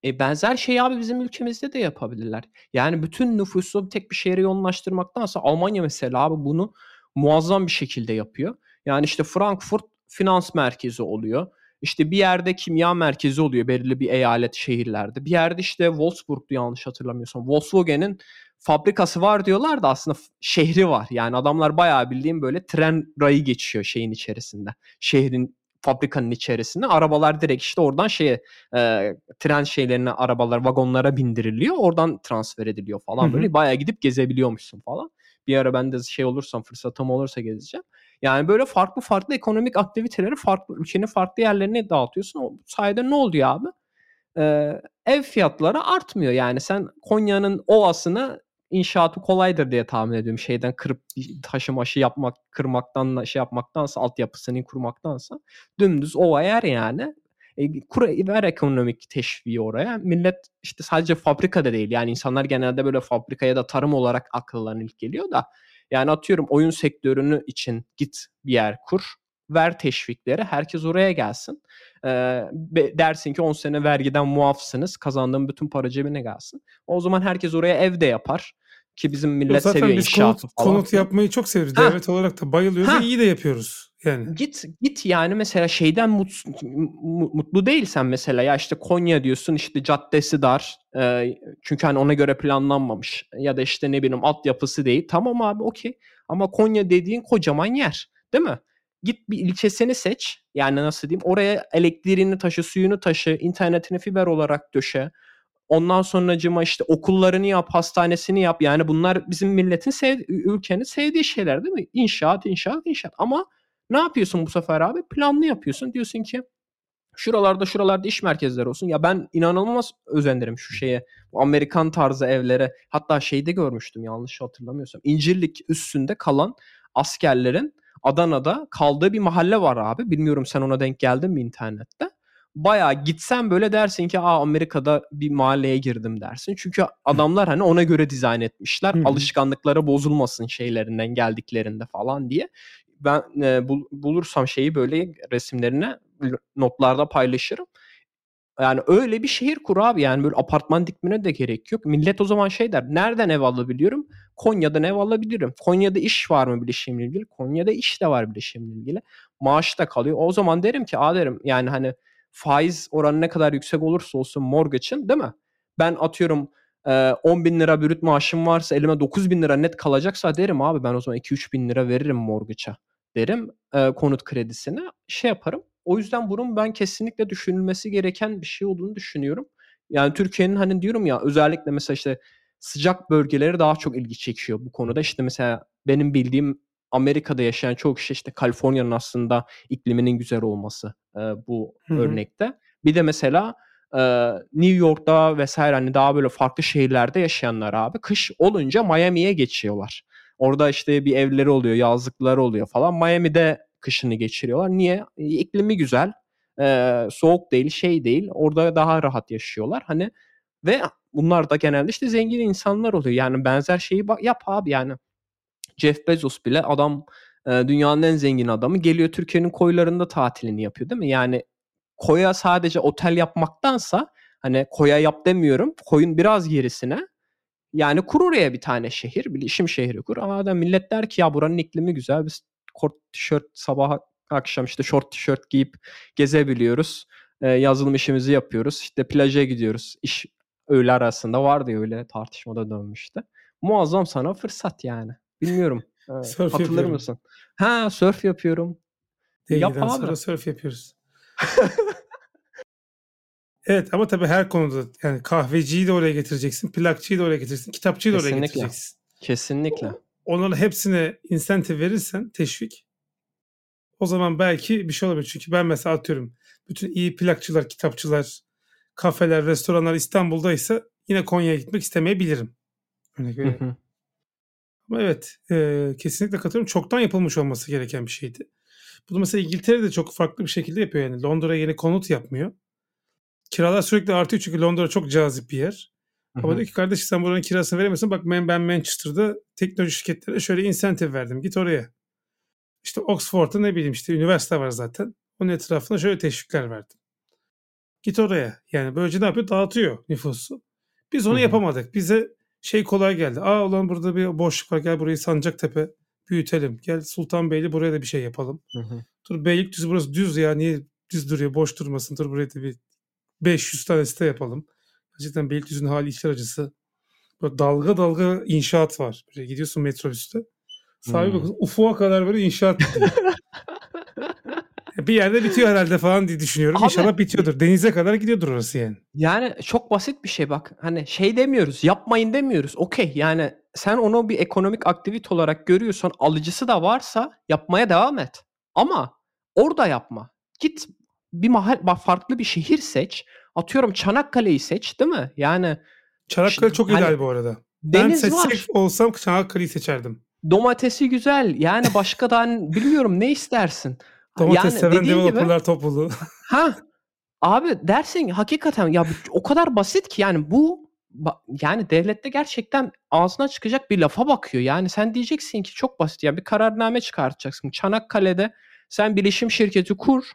E benzer şeyi abi bizim ülkemizde de yapabilirler. Yani bütün nüfusu tek bir şehre yoğunlaştırmaktansa Almanya mesela abi bunu muazzam bir şekilde yapıyor. Yani işte Frankfurt finans merkezi oluyor. İşte bir yerde kimya merkezi oluyor belirli bir eyalet şehirlerde. Bir yerde işte Wolfsburg'du yanlış hatırlamıyorsam. Volkswagen'in fabrikası var diyorlar da aslında şehri var. Yani adamlar bayağı bildiğim böyle tren rayı geçiyor şeyin içerisinde. Şehrin fabrikanın içerisinde arabalar direkt işte oradan şeye e, tren şeylerine arabalar vagonlara bindiriliyor. Oradan transfer ediliyor falan Hı-hı. böyle bayağı gidip gezebiliyormuşsun falan. Bir ara ben de şey olursam fırsatım olursa gezeceğim. Yani böyle farklı farklı ekonomik aktiviteleri farklı ülkenin farklı yerlerine dağıtıyorsun. O sayede ne oluyor abi? Ee, ev fiyatları artmıyor. Yani sen Konya'nın ovasını inşaatı kolaydır diye tahmin ediyorum. Şeyden kırıp taşı maşı yapmak, kırmaktan şey yapmaktansa, altyapısını kurmaktansa dümdüz ova yer yani. E, kur, ver ekonomik teşviği oraya. Millet işte sadece fabrikada değil. Yani insanlar genelde böyle fabrika ya da tarım olarak akıllarına ilk geliyor da yani atıyorum oyun sektörünü için git bir yer kur. Ver teşvikleri. Herkes oraya gelsin. Ee, dersin ki 10 sene vergiden muafsınız. Kazandığın bütün para cebine gelsin. O zaman herkes oraya evde yapar. Ki bizim millet Zaten seviyor biz inşaatı konut, falan. konut yapmayı çok seviyoruz. Ha. Devlet olarak da bayılıyoruz. Ha. iyi de yapıyoruz. Yani. Git git yani mesela şeyden mut, mutlu değilsen mesela ya işte Konya diyorsun işte caddesi dar. E, çünkü hani ona göre planlanmamış. Ya da işte ne bileyim altyapısı değil. Tamam abi okey. Ama Konya dediğin kocaman yer. Değil mi? Git bir ilçesini seç. Yani nasıl diyeyim? Oraya elektriğini taşı, suyunu taşı, internetini fiber olarak döşe. Ondan sonracıma işte okullarını yap, hastanesini yap. Yani bunlar bizim milletin, sev, ülkenin sevdiği şeyler değil mi? İnşaat, inşaat, inşaat. Ama ne yapıyorsun bu sefer abi? Planlı yapıyorsun. Diyorsun ki şuralarda şuralarda iş merkezleri olsun. Ya ben inanılmaz özendirim şu şeye. Amerikan tarzı evlere. Hatta şeyde görmüştüm yanlış hatırlamıyorsam. İncirlik üstünde kalan askerlerin Adana'da kaldığı bir mahalle var abi. Bilmiyorum sen ona denk geldin mi internette? Baya gitsen böyle dersin ki Aa, Amerika'da bir mahalleye girdim dersin. Çünkü adamlar hani ona göre dizayn etmişler. Alışkanlıkları bozulmasın şeylerinden geldiklerinde falan diye ben e, bul, bulursam şeyi böyle resimlerine notlarda paylaşırım. Yani öyle bir şehir kur abi yani böyle apartman dikmene de gerek yok. Millet o zaman şey der. Nereden ev alabiliyorum? Konya'dan ev alabilirim. Konya'da iş var mı bilişimle ilgili? Konya'da iş de var bilişimle ilgili. Maaş da kalıyor. O zaman derim ki a derim yani hani faiz oranı ne kadar yüksek olursa olsun mortgage'ın değil mi? Ben atıyorum 10 bin lira brüt maaşım varsa elime 9 bin lira net kalacaksa derim abi ben o zaman 2-3 bin lira veririm mortgage'a derim konut kredisine şey yaparım. O yüzden bunun ben kesinlikle düşünülmesi gereken bir şey olduğunu düşünüyorum. Yani Türkiye'nin hani diyorum ya özellikle mesela işte sıcak bölgeleri daha çok ilgi çekiyor bu konuda. İşte mesela benim bildiğim Amerika'da yaşayan çok kişi işte Kaliforniya'nın aslında ikliminin güzel olması e, bu Hı-hı. örnekte. Bir de mesela e, New York'ta vesaire hani daha böyle farklı şehirlerde yaşayanlar abi kış olunca Miami'ye geçiyorlar. Orada işte bir evleri oluyor, yazlıkları oluyor falan. Miami'de kışını geçiriyorlar. Niye? İklimi güzel. E, soğuk değil, şey değil. Orada daha rahat yaşıyorlar. Hani ve bunlar da genelde işte zengin insanlar oluyor. Yani benzer şeyi yap abi yani. Jeff Bezos bile adam dünyanın en zengin adamı geliyor Türkiye'nin koylarında tatilini yapıyor değil mi? Yani koya sadece otel yapmaktansa hani koya yap demiyorum. Koyun biraz gerisine yani kur oraya bir tane şehir, bilişim şehri kur. Ama da millet der ki ya buranın iklimi güzel. Biz kort tişört sabah akşam işte short tişört giyip gezebiliyoruz. Yazılım işimizi yapıyoruz. İşte plaja gidiyoruz. İş öğle arasında vardı öyle tartışmada dönmüştü. Muazzam sana fırsat yani. Bilmiyorum. Evet, [LAUGHS] surf hatırlar yapıyorum. mısın? Ha surf yapıyorum. Yap abi. sonra surf yapıyoruz. [LAUGHS] Evet ama tabii her konuda yani kahveciyi de oraya getireceksin, plakçıyı da oraya getireceksin, kitapçıyı da oraya getireceksin. Kesinlikle. Onların hepsine insentif verirsen, teşvik o zaman belki bir şey olabilir. Çünkü ben mesela atıyorum bütün iyi plakçılar, kitapçılar, kafeler, restoranlar İstanbul'daysa yine Konya'ya gitmek istemeyebilirim. Örnek veriyorum. Ama evet e, kesinlikle katılıyorum. Çoktan yapılmış olması gereken bir şeydi. Bunu mesela İngiltere'de çok farklı bir şekilde yapıyor yani. Londra yeni konut yapmıyor. Kiralar sürekli artıyor çünkü Londra çok cazip bir yer. Ama hı. diyor ki kardeş sen buranın kirasını veremiyorsun. Bak ben, ben Manchester'da teknoloji şirketlere şöyle insentif verdim. Git oraya. İşte Oxford'da ne bileyim işte üniversite var zaten. Onun etrafına şöyle teşvikler verdim. Git oraya. Yani böylece ne yapıyor? Dağıtıyor nüfusu. Biz onu Hı hı. yapamadık. Bize şey kolay geldi. Aa ulan burada bir boşluk var. Gel burayı Sancaktepe büyütelim. Gel Sultanbeyli buraya da bir şey yapalım. Hı hı. Dur Beylikdüzü burası düz ya. Niye düz duruyor? Boş durmasın. Dur buraya da bir 500 tane site yapalım. Gerçekten Beylikdüzü'nün hali içler acısı. Böyle dalga dalga inşaat var. Böyle gidiyorsun metrobüste. Sahibi Hmm. bakıyorsun ufuğa kadar böyle inşaat. [LAUGHS] bir yerde bitiyor herhalde falan diye düşünüyorum. Abi- İnşallah bitiyordur. Denize kadar gidiyordur orası yani. Yani çok basit bir şey bak. Hani şey demiyoruz, yapmayın demiyoruz. Okey yani sen onu bir ekonomik aktivite olarak görüyorsan, alıcısı da varsa yapmaya devam et. Ama orada yapma. Git bir mahal, farklı bir şehir seç. Atıyorum Çanakkale'yi seç, değil mi? Yani Çanakkale Şimdi çok hani ideal bu arada. Ben deniz seçsek var. olsam Çanakkale'yi seçerdim. Domatesi güzel. Yani başka da hani bilmiyorum ne istersin. Domates yani seven dediğin gibi developerlar topluluğu. [LAUGHS] Ha abi dersin ki hakikaten ya o kadar basit ki yani bu yani devlette gerçekten ağzına çıkacak bir lafa bakıyor. Yani sen diyeceksin ki çok basit ya bir kararname çıkartacaksın. Çanakkale'de sen bilişim şirketi kur.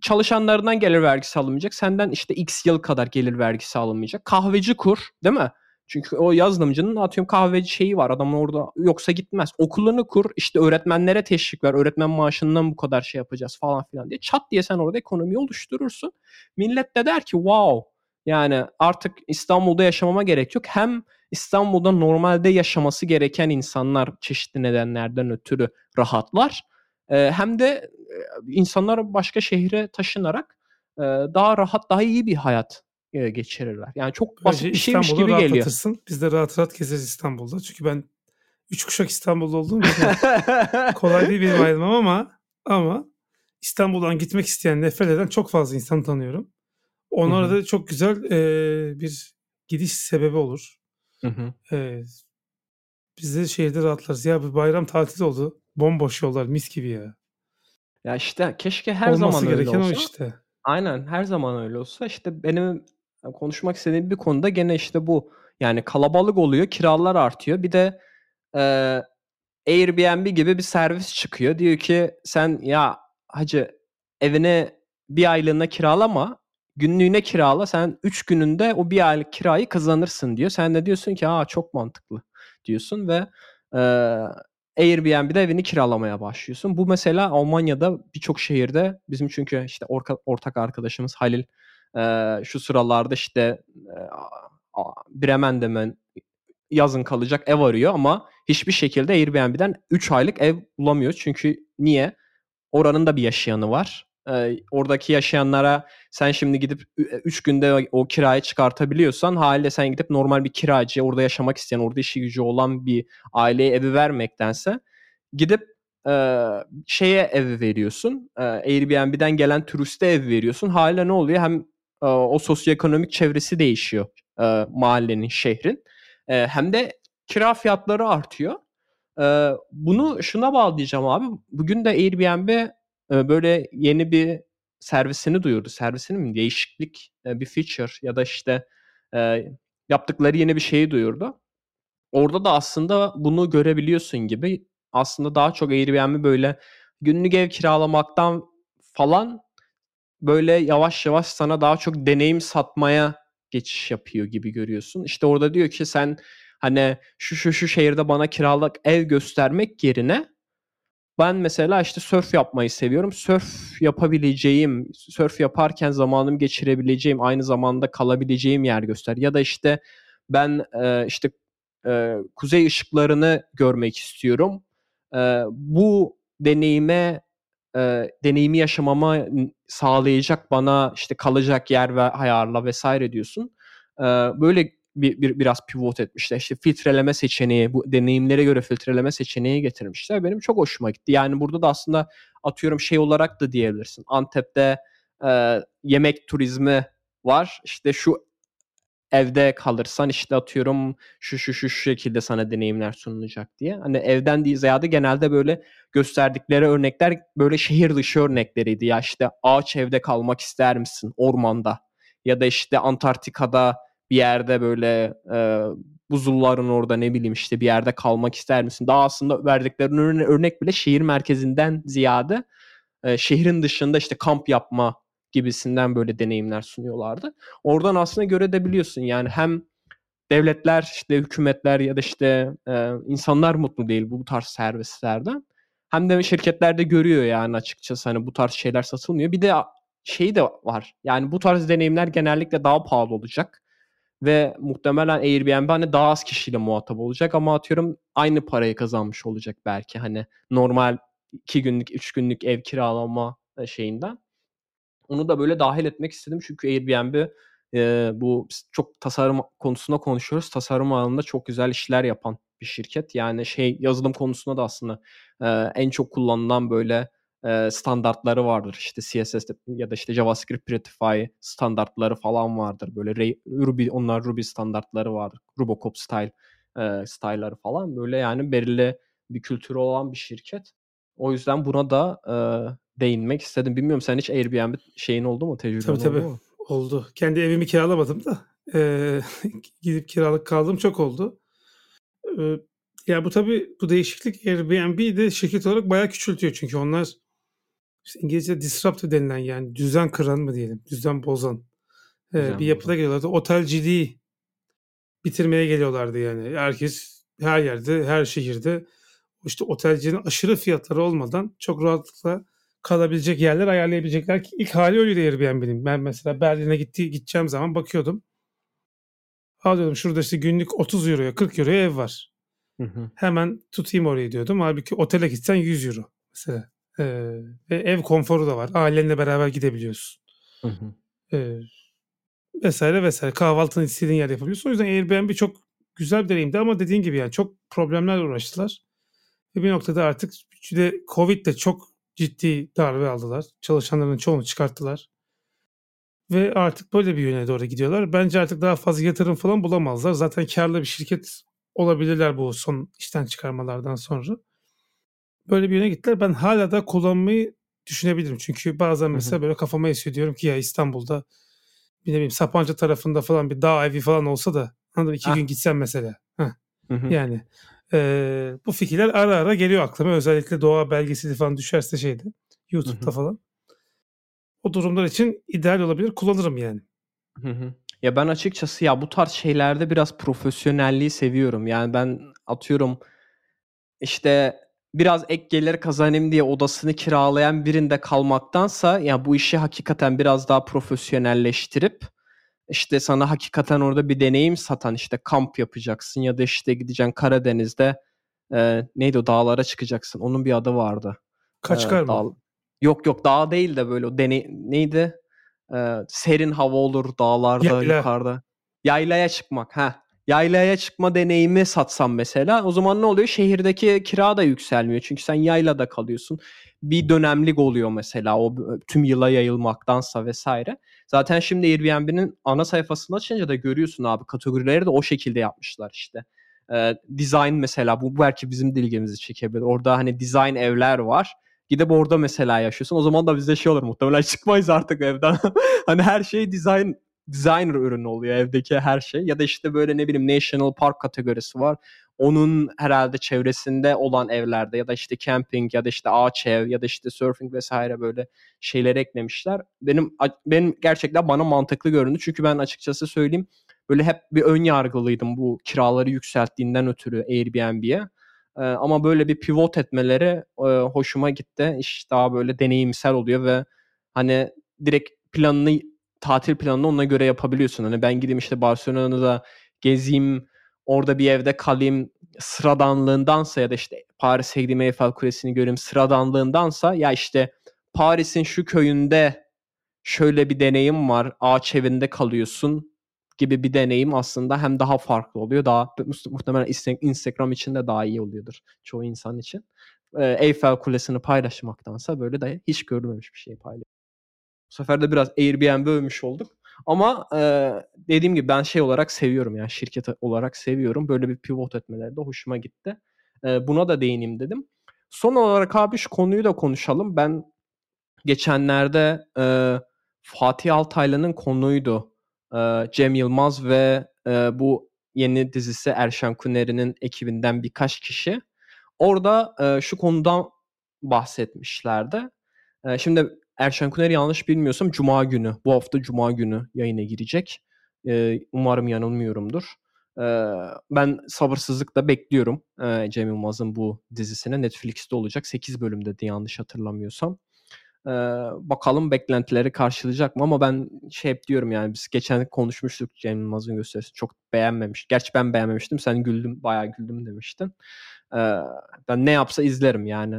Çalışanlarından gelir vergisi alınmayacak. Senden işte X yıl kadar gelir vergisi alınmayacak. Kahveci kur, değil mi? Çünkü o yazılımcının atıyorum kahveci şeyi var. Adam orada yoksa gitmez. Okulunu kur. işte öğretmenlere teşvik ver. Öğretmen maaşından bu kadar şey yapacağız falan filan diye. Çat diye sen orada ekonomiyi oluşturursun. Millet de der ki wow. Yani artık İstanbul'da yaşamama gerek yok. Hem İstanbul'da normalde yaşaması gereken insanlar çeşitli nedenlerden ötürü rahatlar. Ee, hem de e, insanlar başka şehre taşınarak e, daha rahat, daha iyi bir hayat e, geçirirler. Yani çok basit Böylece bir şeymiş İstanbul'u gibi geliyor. Biz de rahat rahat gezeriz İstanbul'da. Çünkü ben üç kuşak İstanbul'da olduğum için [LAUGHS] kolay değil benim ayrılmam ama ama İstanbul'dan gitmek isteyen, nefret eden çok fazla insan tanıyorum. Onlara Hı hı. da çok güzel e, bir gidiş sebebi olur. E, biz de şehirde rahatlarız. Ya bir bayram tatili oldu. Bomboş yollar mis gibi ya. ya işte keşke her Olması zaman öyle gereken olsa. o işte. Aynen her zaman öyle olsa işte benim konuşmak istediğim bir konuda gene işte bu. Yani kalabalık oluyor, kiralar artıyor. Bir de e, Airbnb gibi bir servis çıkıyor. Diyor ki sen ya hacı evine bir aylığına kiralama, günlüğüne kirala. Sen 3 gününde o bir aylık kirayı kazanırsın diyor. Sen de diyorsun ki aa çok mantıklı diyorsun ve e, Airbnb'de evini kiralamaya başlıyorsun. Bu mesela Almanya'da birçok şehirde bizim çünkü işte orka, ortak arkadaşımız Halil e, şu sıralarda işte e, Bremen'de yazın kalacak ev arıyor ama hiçbir şekilde Airbnb'den 3 aylık ev bulamıyor. Çünkü niye? Oranın da bir yaşayanı var. Ee, oradaki yaşayanlara sen şimdi gidip 3 günde o kirayı çıkartabiliyorsan haliyle sen gidip normal bir kiracı, orada yaşamak isteyen, orada işi gücü olan bir aileye evi vermektense gidip e, şeye ev veriyorsun. E, Airbnb'den gelen turiste ev veriyorsun. Haliyle ne oluyor? Hem o sosyoekonomik çevresi değişiyor e, mahallenin, şehrin. E, hem de kira fiyatları artıyor. E, bunu şuna bağlayacağım abi. Bugün de Airbnb e, böyle yeni bir servisini duyurdu. Servisini mi? Değişiklik, e, bir feature ya da işte e, yaptıkları yeni bir şeyi duyurdu. Orada da aslında bunu görebiliyorsun gibi. Aslında daha çok Airbnb böyle günlük ev kiralamaktan falan böyle yavaş yavaş sana daha çok deneyim satmaya geçiş yapıyor gibi görüyorsun. İşte orada diyor ki sen hani şu şu şu şehirde bana kiralık ev göstermek yerine ben mesela işte surf yapmayı seviyorum. Surf yapabileceğim, surf yaparken zamanımı geçirebileceğim, aynı zamanda kalabileceğim yer göster. Ya da işte ben e, işte e, kuzey ışıklarını görmek istiyorum. E, bu deneyime e, deneyimi yaşamama sağlayacak bana işte kalacak yer ve ayarla vesaire diyorsun. E, böyle bir, bir biraz pivot etmişler. İşte filtreleme seçeneği, bu deneyimlere göre filtreleme seçeneği getirmişler. Benim çok hoşuma gitti. Yani burada da aslında atıyorum şey olarak da diyebilirsin. Antep'te e, yemek turizmi var. İşte şu evde kalırsan işte atıyorum şu şu şu şu şekilde sana deneyimler sunulacak diye. Hani evden değil ziyade genelde böyle gösterdikleri örnekler böyle şehir dışı örnekleriydi. Ya işte ağaç evde kalmak ister misin ormanda? Ya da işte Antarktika'da bir yerde böyle e, buzulların orada ne bileyim işte bir yerde kalmak ister misin? Daha aslında verdikleri örnek bile şehir merkezinden ziyade e, şehrin dışında işte kamp yapma gibisinden böyle deneyimler sunuyorlardı. Oradan aslında görebiliyorsun yani hem devletler işte hükümetler ya da işte e, insanlar mutlu değil bu tarz servislerden. Hem de şirketler de görüyor yani açıkçası hani bu tarz şeyler satılmıyor. Bir de şey de var. Yani bu tarz deneyimler genellikle daha pahalı olacak. Ve muhtemelen Airbnb hani daha az kişiyle muhatap olacak ama atıyorum aynı parayı kazanmış olacak belki. Hani normal 2 günlük 3 günlük ev kiralama şeyinden. Onu da böyle dahil etmek istedim çünkü Airbnb e, bu çok tasarım konusunda konuşuyoruz. Tasarım alanında çok güzel işler yapan bir şirket. Yani şey yazılım konusunda da aslında e, en çok kullanılan böyle e, standartları vardır. İşte CSS ya da işte JavaScript Prettify standartları falan vardır. Böyle Ruby onlar Ruby standartları vardır. Robocop style e, style'ları falan. Böyle yani belirli bir kültürü olan bir şirket. O yüzden buna da değinmek istedim. Bilmiyorum sen hiç Airbnb şeyin oldu mu? Tecrüben tabii, tabii. oldu mu? Oldu. Kendi evimi kiralamadım da e, [LAUGHS] gidip kiralık kaldım çok oldu. E, ya bu tabii bu değişiklik Airbnb de şirket olarak bayağı küçültüyor çünkü onlar işte İngilizce disruptive denilen yani düzen kıran mı diyelim, düzen bozan e, düzen bir yapıda bozan. geliyorlardı. Otelciliği bitirmeye geliyorlardı yani. Herkes her yerde, her şehirde işte otelcinin aşırı fiyatları olmadan çok rahatlıkla kalabilecek yerler ayarlayabilecekler ki ilk hali öyleydi Airbnb'nin. Ben mesela Berlin'e gitti, gideceğim zaman bakıyordum. Alıyordum şurada işte günlük 30 euroya 40 euroya ev var. Hı hı. Hemen tutayım orayı diyordum. Halbuki otele gitsen 100 euro mesela. Ee, ve ev konforu da var. Ailenle beraber gidebiliyorsun. Hı hı. Ee, vesaire vesaire. Kahvaltını istediğin yer yapabiliyorsun. O yüzden Airbnb çok güzel bir deneyimdi ama dediğin gibi yani çok problemlerle uğraştılar. Ve bir noktada artık de Covid de çok ciddi darbe aldılar. Çalışanların çoğunu çıkarttılar. Ve artık böyle bir yöne doğru gidiyorlar. Bence artık daha fazla yatırım falan bulamazlar. Zaten karlı bir şirket olabilirler bu son işten çıkarmalardan sonra. Böyle bir yöne gittiler. Ben hala da kullanmayı düşünebilirim. Çünkü bazen mesela hı hı. böyle kafama esiyor diyorum ki ya İstanbul'da bir ne bileyim Sapanca tarafında falan bir dağ evi falan olsa da anladın iki ah. gün gitsem mesela. Heh. Hı hı. Yani e, bu fikirler ara ara geliyor aklıma. Özellikle doğa belgeseli falan düşerse şeyde YouTube'da hı hı. falan. O durumlar için ideal olabilir. Kullanırım yani. Hı hı. Ya ben açıkçası ya bu tarz şeylerde biraz profesyonelliği seviyorum. Yani ben atıyorum işte biraz ek gelir kazanayım diye odasını kiralayan birinde kalmaktansa ya bu işi hakikaten biraz daha profesyonelleştirip işte sana hakikaten orada bir deneyim satan işte kamp yapacaksın ya da işte gideceksin Karadeniz'de e, neydi o dağlara çıkacaksın. Onun bir adı vardı. Kaçkar e, mı? Yok yok dağ değil de böyle o deney neydi? E, serin hava olur dağlarda Yayla. yukarıda. Yaylaya çıkmak. ha yaylaya çıkma deneyimi satsam mesela o zaman ne oluyor? Şehirdeki kira da yükselmiyor. Çünkü sen yaylada kalıyorsun. Bir dönemlik oluyor mesela o tüm yıla yayılmaktansa vesaire. Zaten şimdi Airbnb'nin ana sayfasını açınca da görüyorsun abi kategorileri de o şekilde yapmışlar işte. Ee, design mesela bu belki bizim de ilgimizi çekebilir. Orada hani design evler var. Gidip orada mesela yaşıyorsun. O zaman da bizde şey olur muhtemelen [LAUGHS] çıkmayız artık evden. [LAUGHS] hani her şey design designer ürünü oluyor evdeki her şey. Ya da işte böyle ne bileyim National Park kategorisi var. Onun herhalde çevresinde olan evlerde ya da işte camping ya da işte ağaç ev ya da işte surfing vesaire böyle şeyler eklemişler. Benim benim gerçekten bana mantıklı göründü. Çünkü ben açıkçası söyleyeyim böyle hep bir ön yargılıydım bu kiraları yükselttiğinden ötürü Airbnb'ye. Ee, ama böyle bir pivot etmeleri e, hoşuma gitti. İş daha böyle deneyimsel oluyor ve hani direkt planını tatil planını ona göre yapabiliyorsun. Hani ben gideyim işte Barcelona'da gezeyim, orada bir evde kalayım sıradanlığındansa ya da işte Paris'e gideyim Eiffel Kulesi'ni göreyim sıradanlığındansa ya işte Paris'in şu köyünde şöyle bir deneyim var. Ağaç evinde kalıyorsun gibi bir deneyim aslında hem daha farklı oluyor. Daha muhtemelen Instagram için de daha iyi oluyordur çoğu insan için. Eiffel Kulesi'ni paylaşmaktansa böyle de hiç görülmemiş bir şey paylaş. Bu sefer de biraz Airbnb övmüş olduk. Ama e, dediğim gibi ben şey olarak seviyorum yani şirket olarak seviyorum. Böyle bir pivot etmeleri de hoşuma gitti. E, buna da değineyim dedim. Son olarak abi şu konuyu da konuşalım. Ben geçenlerde e, Fatih Altaylı'nın konuydu. E, Cem Yılmaz ve e, bu yeni dizisi Erşan Kuneri'nin ekibinden birkaç kişi. Orada e, şu konudan bahsetmişlerdi. E, şimdi Erşen Kuner yanlış bilmiyorsam Cuma günü, bu hafta Cuma günü yayına girecek. E, umarım yanılmıyorumdur. E, ben sabırsızlıkla bekliyorum e, Cem Yılmaz'ın bu dizisine. Netflix'te olacak. 8 bölümde de yanlış hatırlamıyorsam. E, bakalım beklentileri karşılayacak mı ama ben şey hep diyorum yani biz geçen konuşmuştuk Cem Yılmaz'ın gösterisi çok beğenmemiş. Gerçi ben beğenmemiştim sen güldüm bayağı güldüm demiştin ben ne yapsa izlerim yani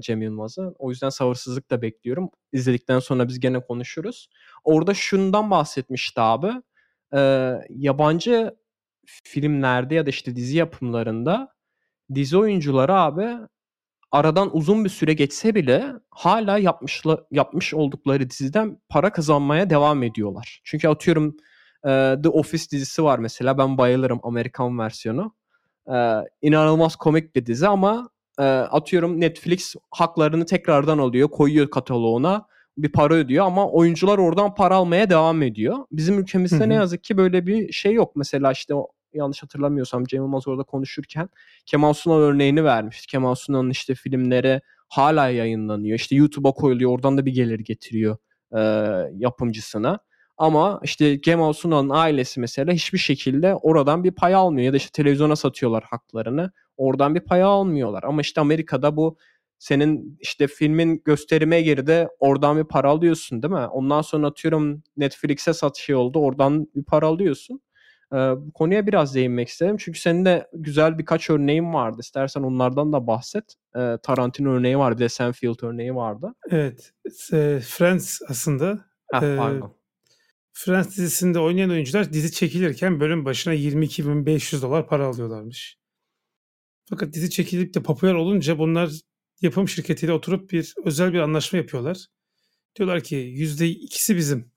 Cem Yılmaz'ı. O yüzden sabırsızlıkla bekliyorum. İzledikten sonra biz gene konuşuruz. Orada şundan bahsetmişti abi. yabancı filmlerde ya da işte dizi yapımlarında dizi oyuncuları abi aradan uzun bir süre geçse bile hala yapmışla, yapmış oldukları diziden para kazanmaya devam ediyorlar. Çünkü atıyorum The Office dizisi var mesela ben bayılırım Amerikan versiyonu. Ee, inanılmaz komik bir dizi ama e, atıyorum Netflix haklarını tekrardan alıyor, koyuyor kataloğuna bir para ödüyor ama oyuncular oradan para almaya devam ediyor. Bizim ülkemizde Hı-hı. ne yazık ki böyle bir şey yok. Mesela işte yanlış hatırlamıyorsam Cem Yılmaz orada konuşurken Kemal Sunal örneğini vermişti. Kemal Sunal'ın işte filmleri hala yayınlanıyor. İşte YouTube'a koyuluyor. Oradan da bir gelir getiriyor e, yapımcısına. Ama işte Kemal Sunal'ın ailesi mesela hiçbir şekilde oradan bir pay almıyor. Ya da işte televizyona satıyorlar haklarını. Oradan bir pay almıyorlar. Ama işte Amerika'da bu senin işte filmin gösterime girdi oradan bir para alıyorsun değil mi? Ondan sonra atıyorum Netflix'e satışı oldu oradan bir para alıyorsun. Ee, bu konuya biraz değinmek istedim. Çünkü senin de güzel birkaç örneğin vardı. İstersen onlardan da bahset. Ee, Tarantino örneği vardı. Bir de Senfield örneği vardı. Evet. Friends aslında. Heh, pardon. Friends dizisinde oynayan oyuncular dizi çekilirken bölüm başına 22.500 dolar para alıyorlarmış. Fakat dizi çekilip de popüler olunca bunlar yapım şirketiyle oturup bir özel bir anlaşma yapıyorlar. Diyorlar ki yüzde ikisi bizim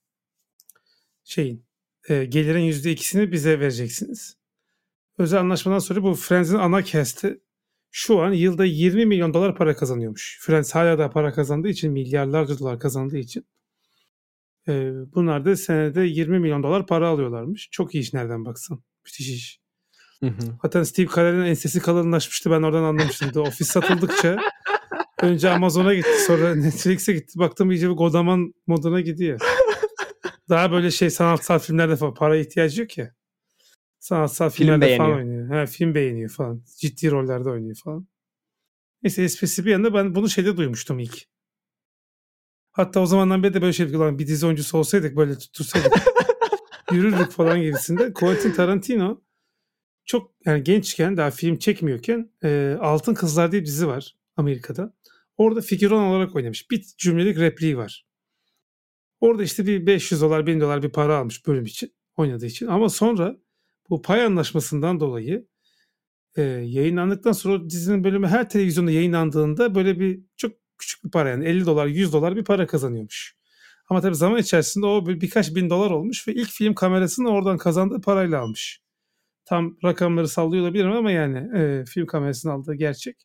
şeyin e, gelirin yüzde ikisini bize vereceksiniz. Özel anlaşmadan sonra bu Friends'in ana cast'i şu an yılda 20 milyon dolar para kazanıyormuş. Friends hala da para kazandığı için milyarlarca dolar kazandığı için e, bunlar da senede 20 milyon dolar para alıyorlarmış. Çok iyi iş nereden baksan. Müthiş iş. Hı hı. Zaten Steve Carell'in ensesi kalınlaşmıştı. Ben oradan anlamıştım. The Office satıldıkça önce Amazon'a gitti sonra Netflix'e gitti. Baktım iyice bir godaman moduna gidiyor. Daha böyle şey sanatsal filmlerde falan para ihtiyacı yok ya. Sanatsal film filmlerde beğeniyor. falan oynuyor. Ha, film beğeniyor falan. Ciddi rollerde oynuyor falan. Neyse esprisi bir yanda ben bunu şeyde duymuştum ilk. Hatta o zamandan beri de böyle şey lan bir dizi oyuncusu olsaydık böyle tuttursaydık [LAUGHS] yürürdük falan gibisinde. Quentin Tarantino çok yani gençken daha film çekmiyorken e, Altın Kızlar diye bir dizi var Amerika'da. Orada figüran olarak oynamış. Bir cümlelik repliği var. Orada işte bir 500 dolar 1000 dolar bir para almış bölüm için oynadığı için. Ama sonra bu pay anlaşmasından dolayı e, yayınlandıktan sonra dizinin bölümü her televizyonda yayınlandığında böyle bir çok küçük bir para yani 50 dolar 100 dolar bir para kazanıyormuş. Ama tabii zaman içerisinde o bir, birkaç bin dolar olmuş ve ilk film kamerasını oradan kazandığı parayla almış. Tam rakamları sallıyor olabilirim ama yani e, film kamerasını aldığı gerçek.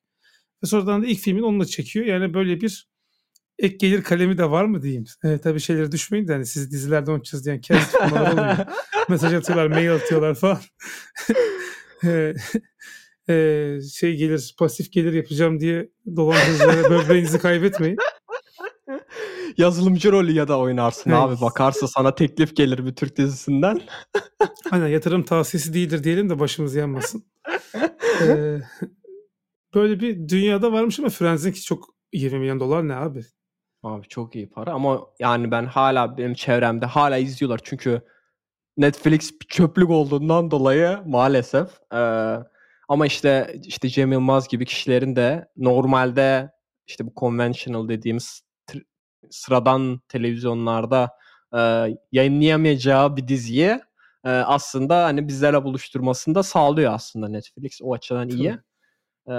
Ve sonradan da ilk filmin onunla çekiyor. Yani böyle bir ek gelir kalemi de var mı diyeyim. E, tabii şeyleri düşmeyin de hani siz dizilerde oynayacağız diyen cast oluyor. [LAUGHS] Mesaj atıyorlar, mail atıyorlar falan. [LAUGHS] E, e, şey gelir pasif gelir yapacağım diye dolandırıcılara [LAUGHS] böbreğinizi kaybetmeyin. Yazılımcı rolü ya da oynarsın evet. abi. Bakarsa sana teklif gelir bir Türk dizisinden. Aynen yatırım tavsiyesi değildir diyelim de başımız yanmasın. [LAUGHS] ee, böyle bir dünyada varmış ama Friends'inki çok 20 milyon dolar ne abi? Abi çok iyi para ama yani ben hala benim çevremde hala izliyorlar çünkü Netflix bir çöplük olduğundan dolayı maalesef ee, ama işte işte Cem Yılmaz gibi kişilerin de normalde işte bu conventional dediğimiz sıradan televizyonlarda e, yayınlayamayacağı bir diziyi e, aslında hani bizlerle buluşturmasını sağlıyor aslında Netflix. O açıdan iyi. E,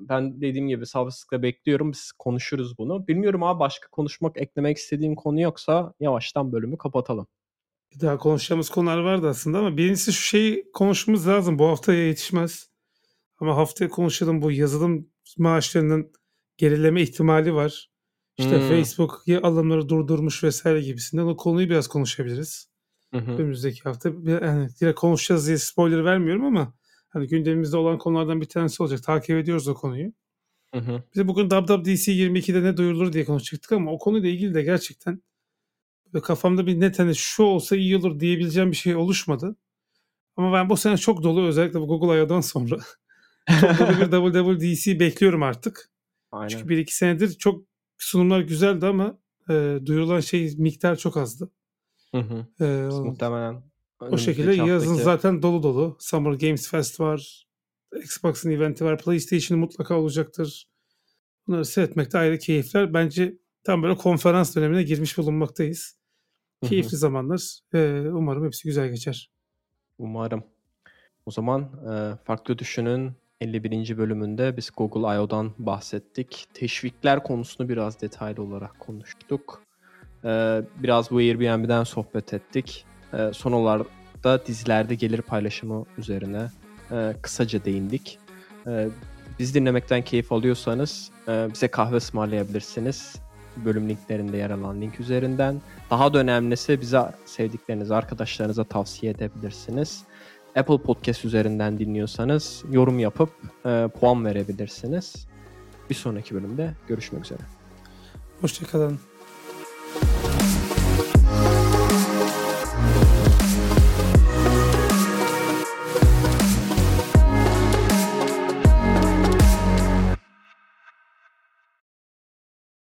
ben dediğim gibi sabırsızlıkla bekliyorum. Biz konuşuruz bunu. Bilmiyorum abi başka konuşmak, eklemek istediğin konu yoksa yavaştan bölümü kapatalım. Bir daha konuşacağımız konular vardı aslında ama birincisi şu şeyi konuşmamız lazım. Bu haftaya yetişmez. Ama haftaya konuşalım bu yazılım maaşlarının gerileme ihtimali var. İşte Hmm. Facebook alımları durdurmuş vesaire gibisinden o konuyu biraz konuşabiliriz. Hı hı. Önümüzdeki hafta yani direkt konuşacağız diye spoiler vermiyorum ama hani gündemimizde olan konulardan bir tanesi olacak. Takip ediyoruz o konuyu. Hı hı. Biz bugün WWDC 22'de ne duyurulur diye konuşacaktık ama o konuyla ilgili de gerçekten kafamda bir net hani şu olsa iyi olur diyebileceğim bir şey oluşmadı. Ama ben bu sene çok dolu özellikle bu Google I.O.'dan sonra dolu bir WWDC bekliyorum artık. Aynen. Çünkü bir iki senedir çok sunumlar güzeldi ama e, duyurulan şey miktar çok azdı. Hı hı. E, o, muhtemelen o şekilde yazın zaten dolu dolu. Summer Games Fest var. Xbox'ın eventi var. PlayStation mutlaka olacaktır. Bunları seyretmek de ayrı keyifler. Bence tam böyle konferans dönemine girmiş bulunmaktayız. Hı hı. Keyifli zamanlar. E, umarım hepsi güzel geçer. Umarım. O zaman e, Farklı Düşün'ün 51. bölümünde biz Google I.O.'dan bahsettik. Teşvikler konusunu biraz detaylı olarak konuştuk. E, biraz bu Airbnb'den sohbet ettik. E, son olarak da dizilerde gelir paylaşımı üzerine e, kısaca değindik. E, biz dinlemekten keyif alıyorsanız e, bize kahve ısmarlayabilirsiniz. Bölüm linklerinde yer alan link üzerinden. Daha da önemlisi bize sevdiklerinizi arkadaşlarınıza tavsiye edebilirsiniz. Apple Podcast üzerinden dinliyorsanız yorum yapıp e, puan verebilirsiniz. Bir sonraki bölümde görüşmek üzere. Hoşçakalın.